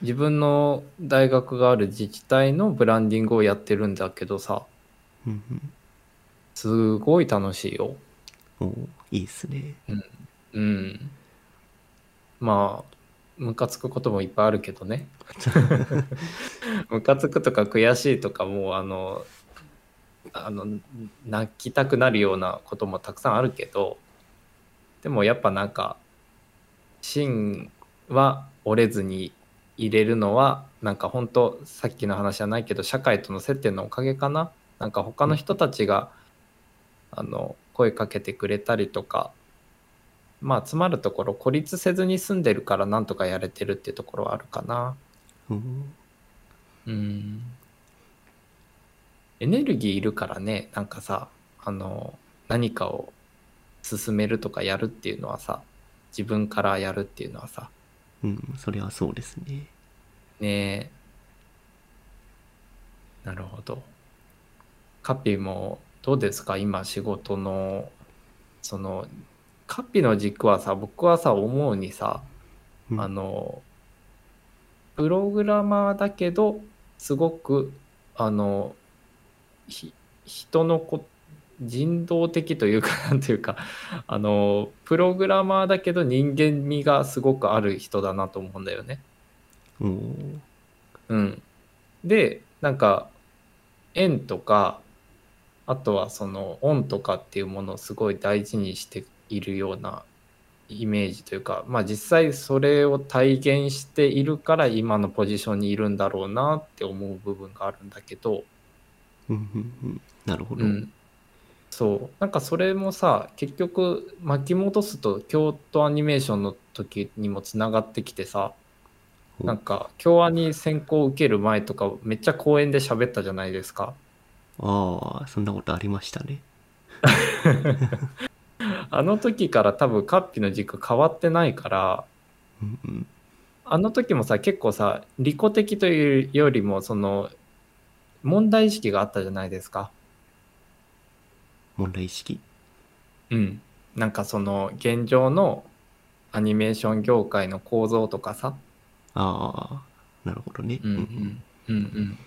自分の大学がある自治体のブランディングをやってるんだけどさうんうん。すごい楽しいよ。おーいいっすね。うん。まあムカつくこともいっぱいあるけどね。ムカつくとか悔しいとかもうあのあの泣きたくなるようなこともたくさんあるけどでもやっぱなんか芯は折れずに入れるのはなんか本当さっきの話じゃないけど社会との接点のおかげかななんか他の人たちがあの声かけてくれたりとかまあつまるところ孤立せずに住んでるからなんとかやれてるっていうところはあるかな。うん。うん。エネルギーいるからねなんかさあの何かを進めるとかやるっていうのはさ自分からやるっていうのはさ。うん、それはそうですね。ねえ。なるほどカピもどうですか？今仕事のそのカピの軸はさ僕はさ思うにさうん。あのプログラマーだけどすごくあのひ人のこ人道的というか なんていうかあのプログラマーだけど人間味がすごくある人だなと思うんだよね。おーうん、でなんか円とかあとはそのオンとかっていうものをすごい大事にしているようなイメージというかまあ実際それを体現しているから今のポジションにいるんだろうなって思う部分があるんだけど、うんうんうん、なるほど。うん、そう。なんかそれもさ結局巻き戻すと京都アニメーションの時にもつながってきてさおなんか京アニ選考受ける前とかめっちゃ公園で喋ったじゃないですか。ああ、そんなことありましたね。あの時から多分カッピの軸変わってないからうんうん。あの時もさ結構さ利己的というよりもその問題意識があったじゃないですか。問題意識？うん。なんかその現状のアニメーション業界の構造とかさ。ああ、なるほどね。うんうんうんうん。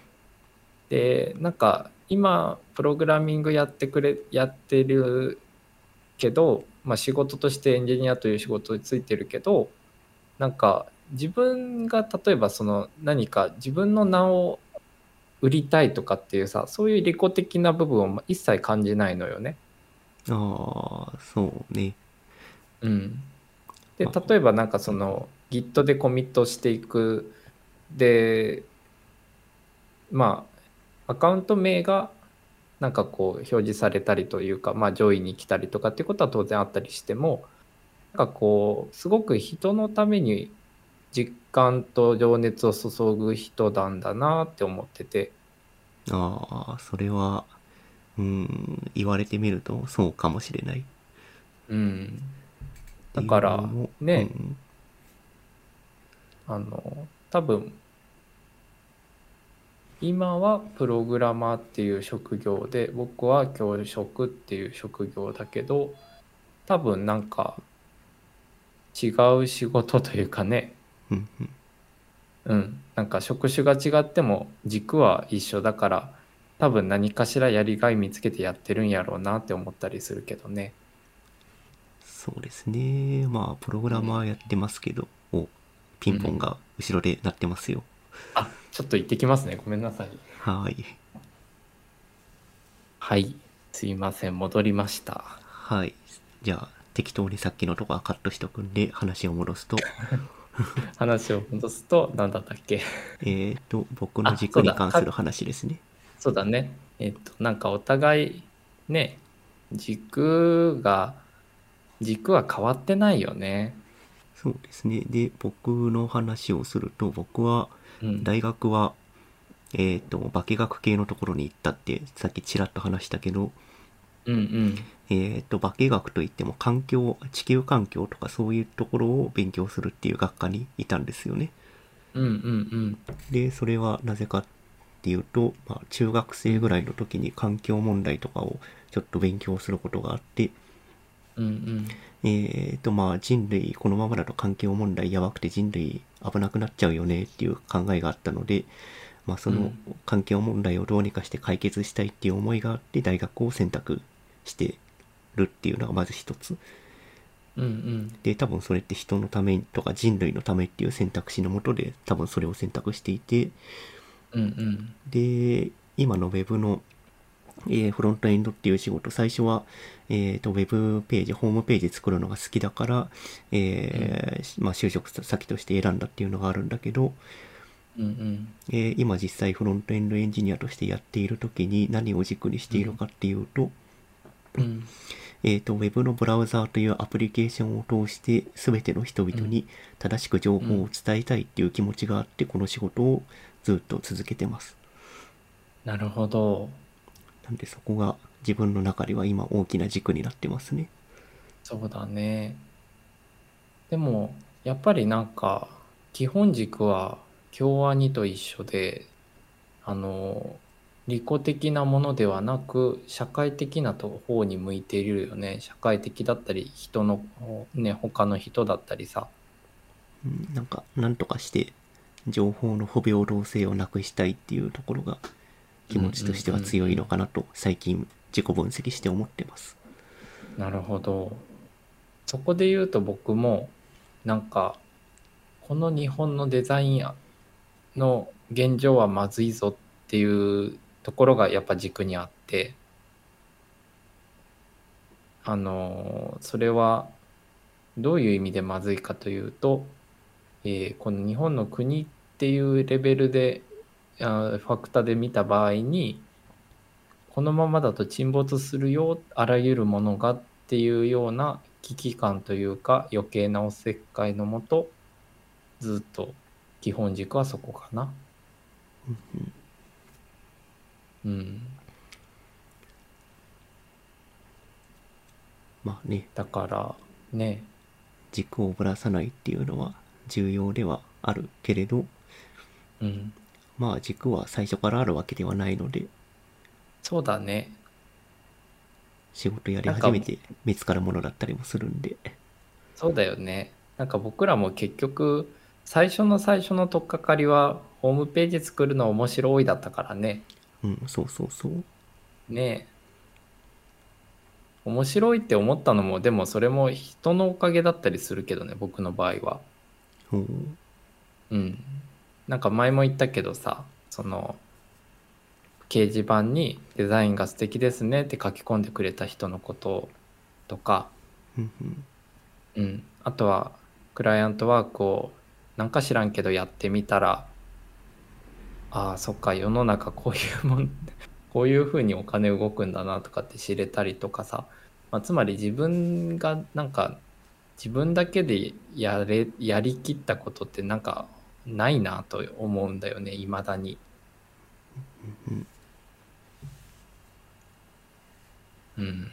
でなんか今プログラミングやってくれやってるけど、まあ、仕事としてエンジニアという仕事についてるけどなんか自分が例えばその何か自分の名を売りたいとかっていうさそういう利己的な部分を一切感じないのよね。ああ、そうね。うん、であ例えばなんかその Git でコミットしていくでまあアカウント名がなんかこう表示されたりというかまあ上位に来たりとかっていうことは当然あったりしてもなんかこうすごく人のために実感と情熱を注ぐ人なんだなって思ってて。ああ、それは、うん、言われてみるとそうかもしれない。うん。だからね。うん。あの多分今はプログラマーっていう職業で僕は教職っていう職業だけど多分なんか違う仕事というかね。うんうん。うん。なんか職種が違っても軸は一緒だから多分何かしらやりがい見つけてやってるんやろうなって思ったりするけどね。そうですね。まあ、プログラマーやってますけど、お、ピンポンが後ろで鳴ってますよ。あちょっと行ってきますねごめんなさいはーい。はい。すいません。戻りました。はい。じゃあ、適当にさっきのとこはカットしとくんで、話を戻すと、話を戻すと、何だったっけ？えっと、僕のあ軸に関する話ですね。そうだね。えっと、なんかお互い、ね、軸が、軸は変わってないよね。そうですね。で、僕の話をすると、僕は、うん。大学は、えっと、化学系のところに行ったって、さっきちらっと話したけど、うんうん。えっと、化学といっても環境、地球環境とかそういうところを勉強するっていう学科にいたんですよね。うんうんで、それはなぜかっていうと、まあ、中学生ぐらいの時に環境問題とかをちょっと勉強することがあって、うん。うんうん。えーと、まあ、人類、このままだと環境問題やばくて人類危なくなっちゃうよねっていう考えがあったので、まあ、そうのん環境問題をどうにかして解決したいっていう思いがあって、大学を選択してるっていうのがまず一つ。うんうん。で、多分それって人のためとか人類のためっていう選択肢のもとで、多分それを選択していて、うんうん。で、今の Web の、えーフロントエンドっていう仕事、最初は、えっ、と、Web ページ、ホームページ作るのが好きだから、えーまあ、就職先として選んだっていうのがあるんだけど、うんうん。えー今実際フロントエンドエンジニアとしてやっている時に何を軸にしているかっていうと、うんえっ、と、Web のブラウザーというアプリケーションを通して全ての人々に正しく情報を伝えたいっていう気持ちがあって、この仕事をずっと続けてます。なるほど。なんでそこが自分の中では今大きな軸になってますね。そうだね。でも、やっぱりなんか、基本軸は共和2と一緒で、あの、利己的なものではなく、社会的なと方に向いているよね。社会的だったり、人の、ね、他の人だったりさ。うん、なんか、なんとかして情報の不平等性をなくしたいっていうところが気持ちとしては強いのかなと最近自己分析して思ってます。なるほど。そこで言うと僕も、なんか、この日本のデザインの現状はまずいぞっていうところがやっぱ軸にあって、あの、それはどういう意味でまずいかというと、えーこの日本の国っていうレベルで、あファクタで見た場合に、このままだと沈没するよ、あらゆるものがっていうような危機感というか余計なおせっかいのもと、ずっと基本軸はそこかな。うん。まあね、だから、ね、軸をぶらさないっていうのは重要ではあるけれど、うん。まあ軸は最初からあるわけではないので、そうだね。仕事やり始めて見つかるものだったりもするんで、そうだよね。なんか僕らも結局、最初の最初の取っかかりは、ホームページ作るの面白いだったからね。うん、そうそうそう。ねえ。面白いって思ったのも、でもそれも人のおかげだったりするけどね、僕の場合は。うん。なんか前も言ったけどさ、その、掲示板にデザインが素敵ですねって書き込んでくれた人のこととか、うん。あとは、クライアントワークをなんか知らんけどやってみたら、ああ、そっか、世の中こういうもん、こういうふうにお金動くんだなとかって知れたりとかさ、まあ、つまり自分がなんか、自分だけでやれ、やりきったことってなんかないなと思うんだよね、未だに。うん。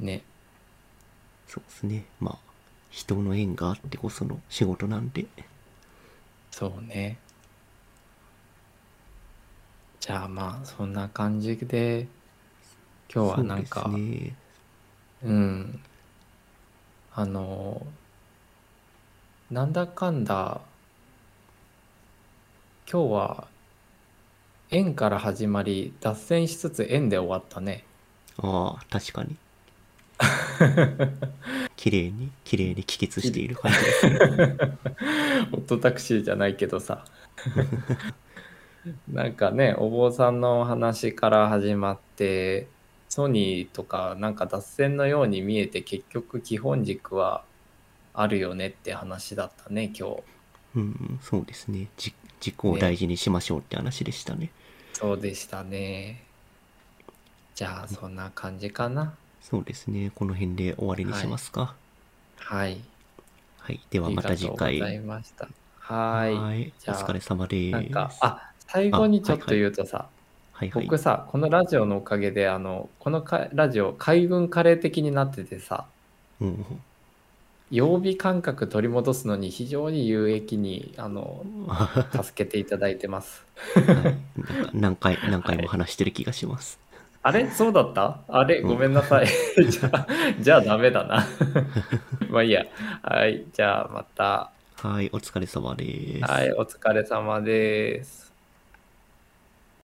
ね。そうですね。まあ、人の縁があってこその仕事なんで、そうね。じゃあまあそんな感じで今日はなんかそうね。うんあのなんだかんだ今日は円から始まり脱線しつつ円で終わったね。ああ、確かに。綺麗に、綺麗に帰結している感じですね。オットタクシーじゃないけどさ。なんかね、お坊さんの話から始まって、ソニーとかなんか脱線のように見えて結局基本軸はあるよねって話だったね、今日。うん、そうですね。じ自己を大事にしましょうって話でしたね。そうでしたね。じゃあそんな感じかな。そうですね。この辺で終わりにしますか。はい。はい。ではまた次ありがとうござ回。いました。はい。はいおじゃあ疲れ様です。なんか、あ、最後にちょっと言うとさ、はいはい。僕さ、このラジオのおかげで、あの、このかラジオ、海軍カレー的になっててさ、うん、曜日感覚取り戻すのに非常に有益に、あの、は 助けていただいてます。いなんか何回、何回も話してる気がします。あれ？そうだった？あれ？うんごめんなさい。じゃあ、じゃあダメだな。まあいいや。はい。じゃあまた。はい、お疲れ様です。はい。お疲れ様です。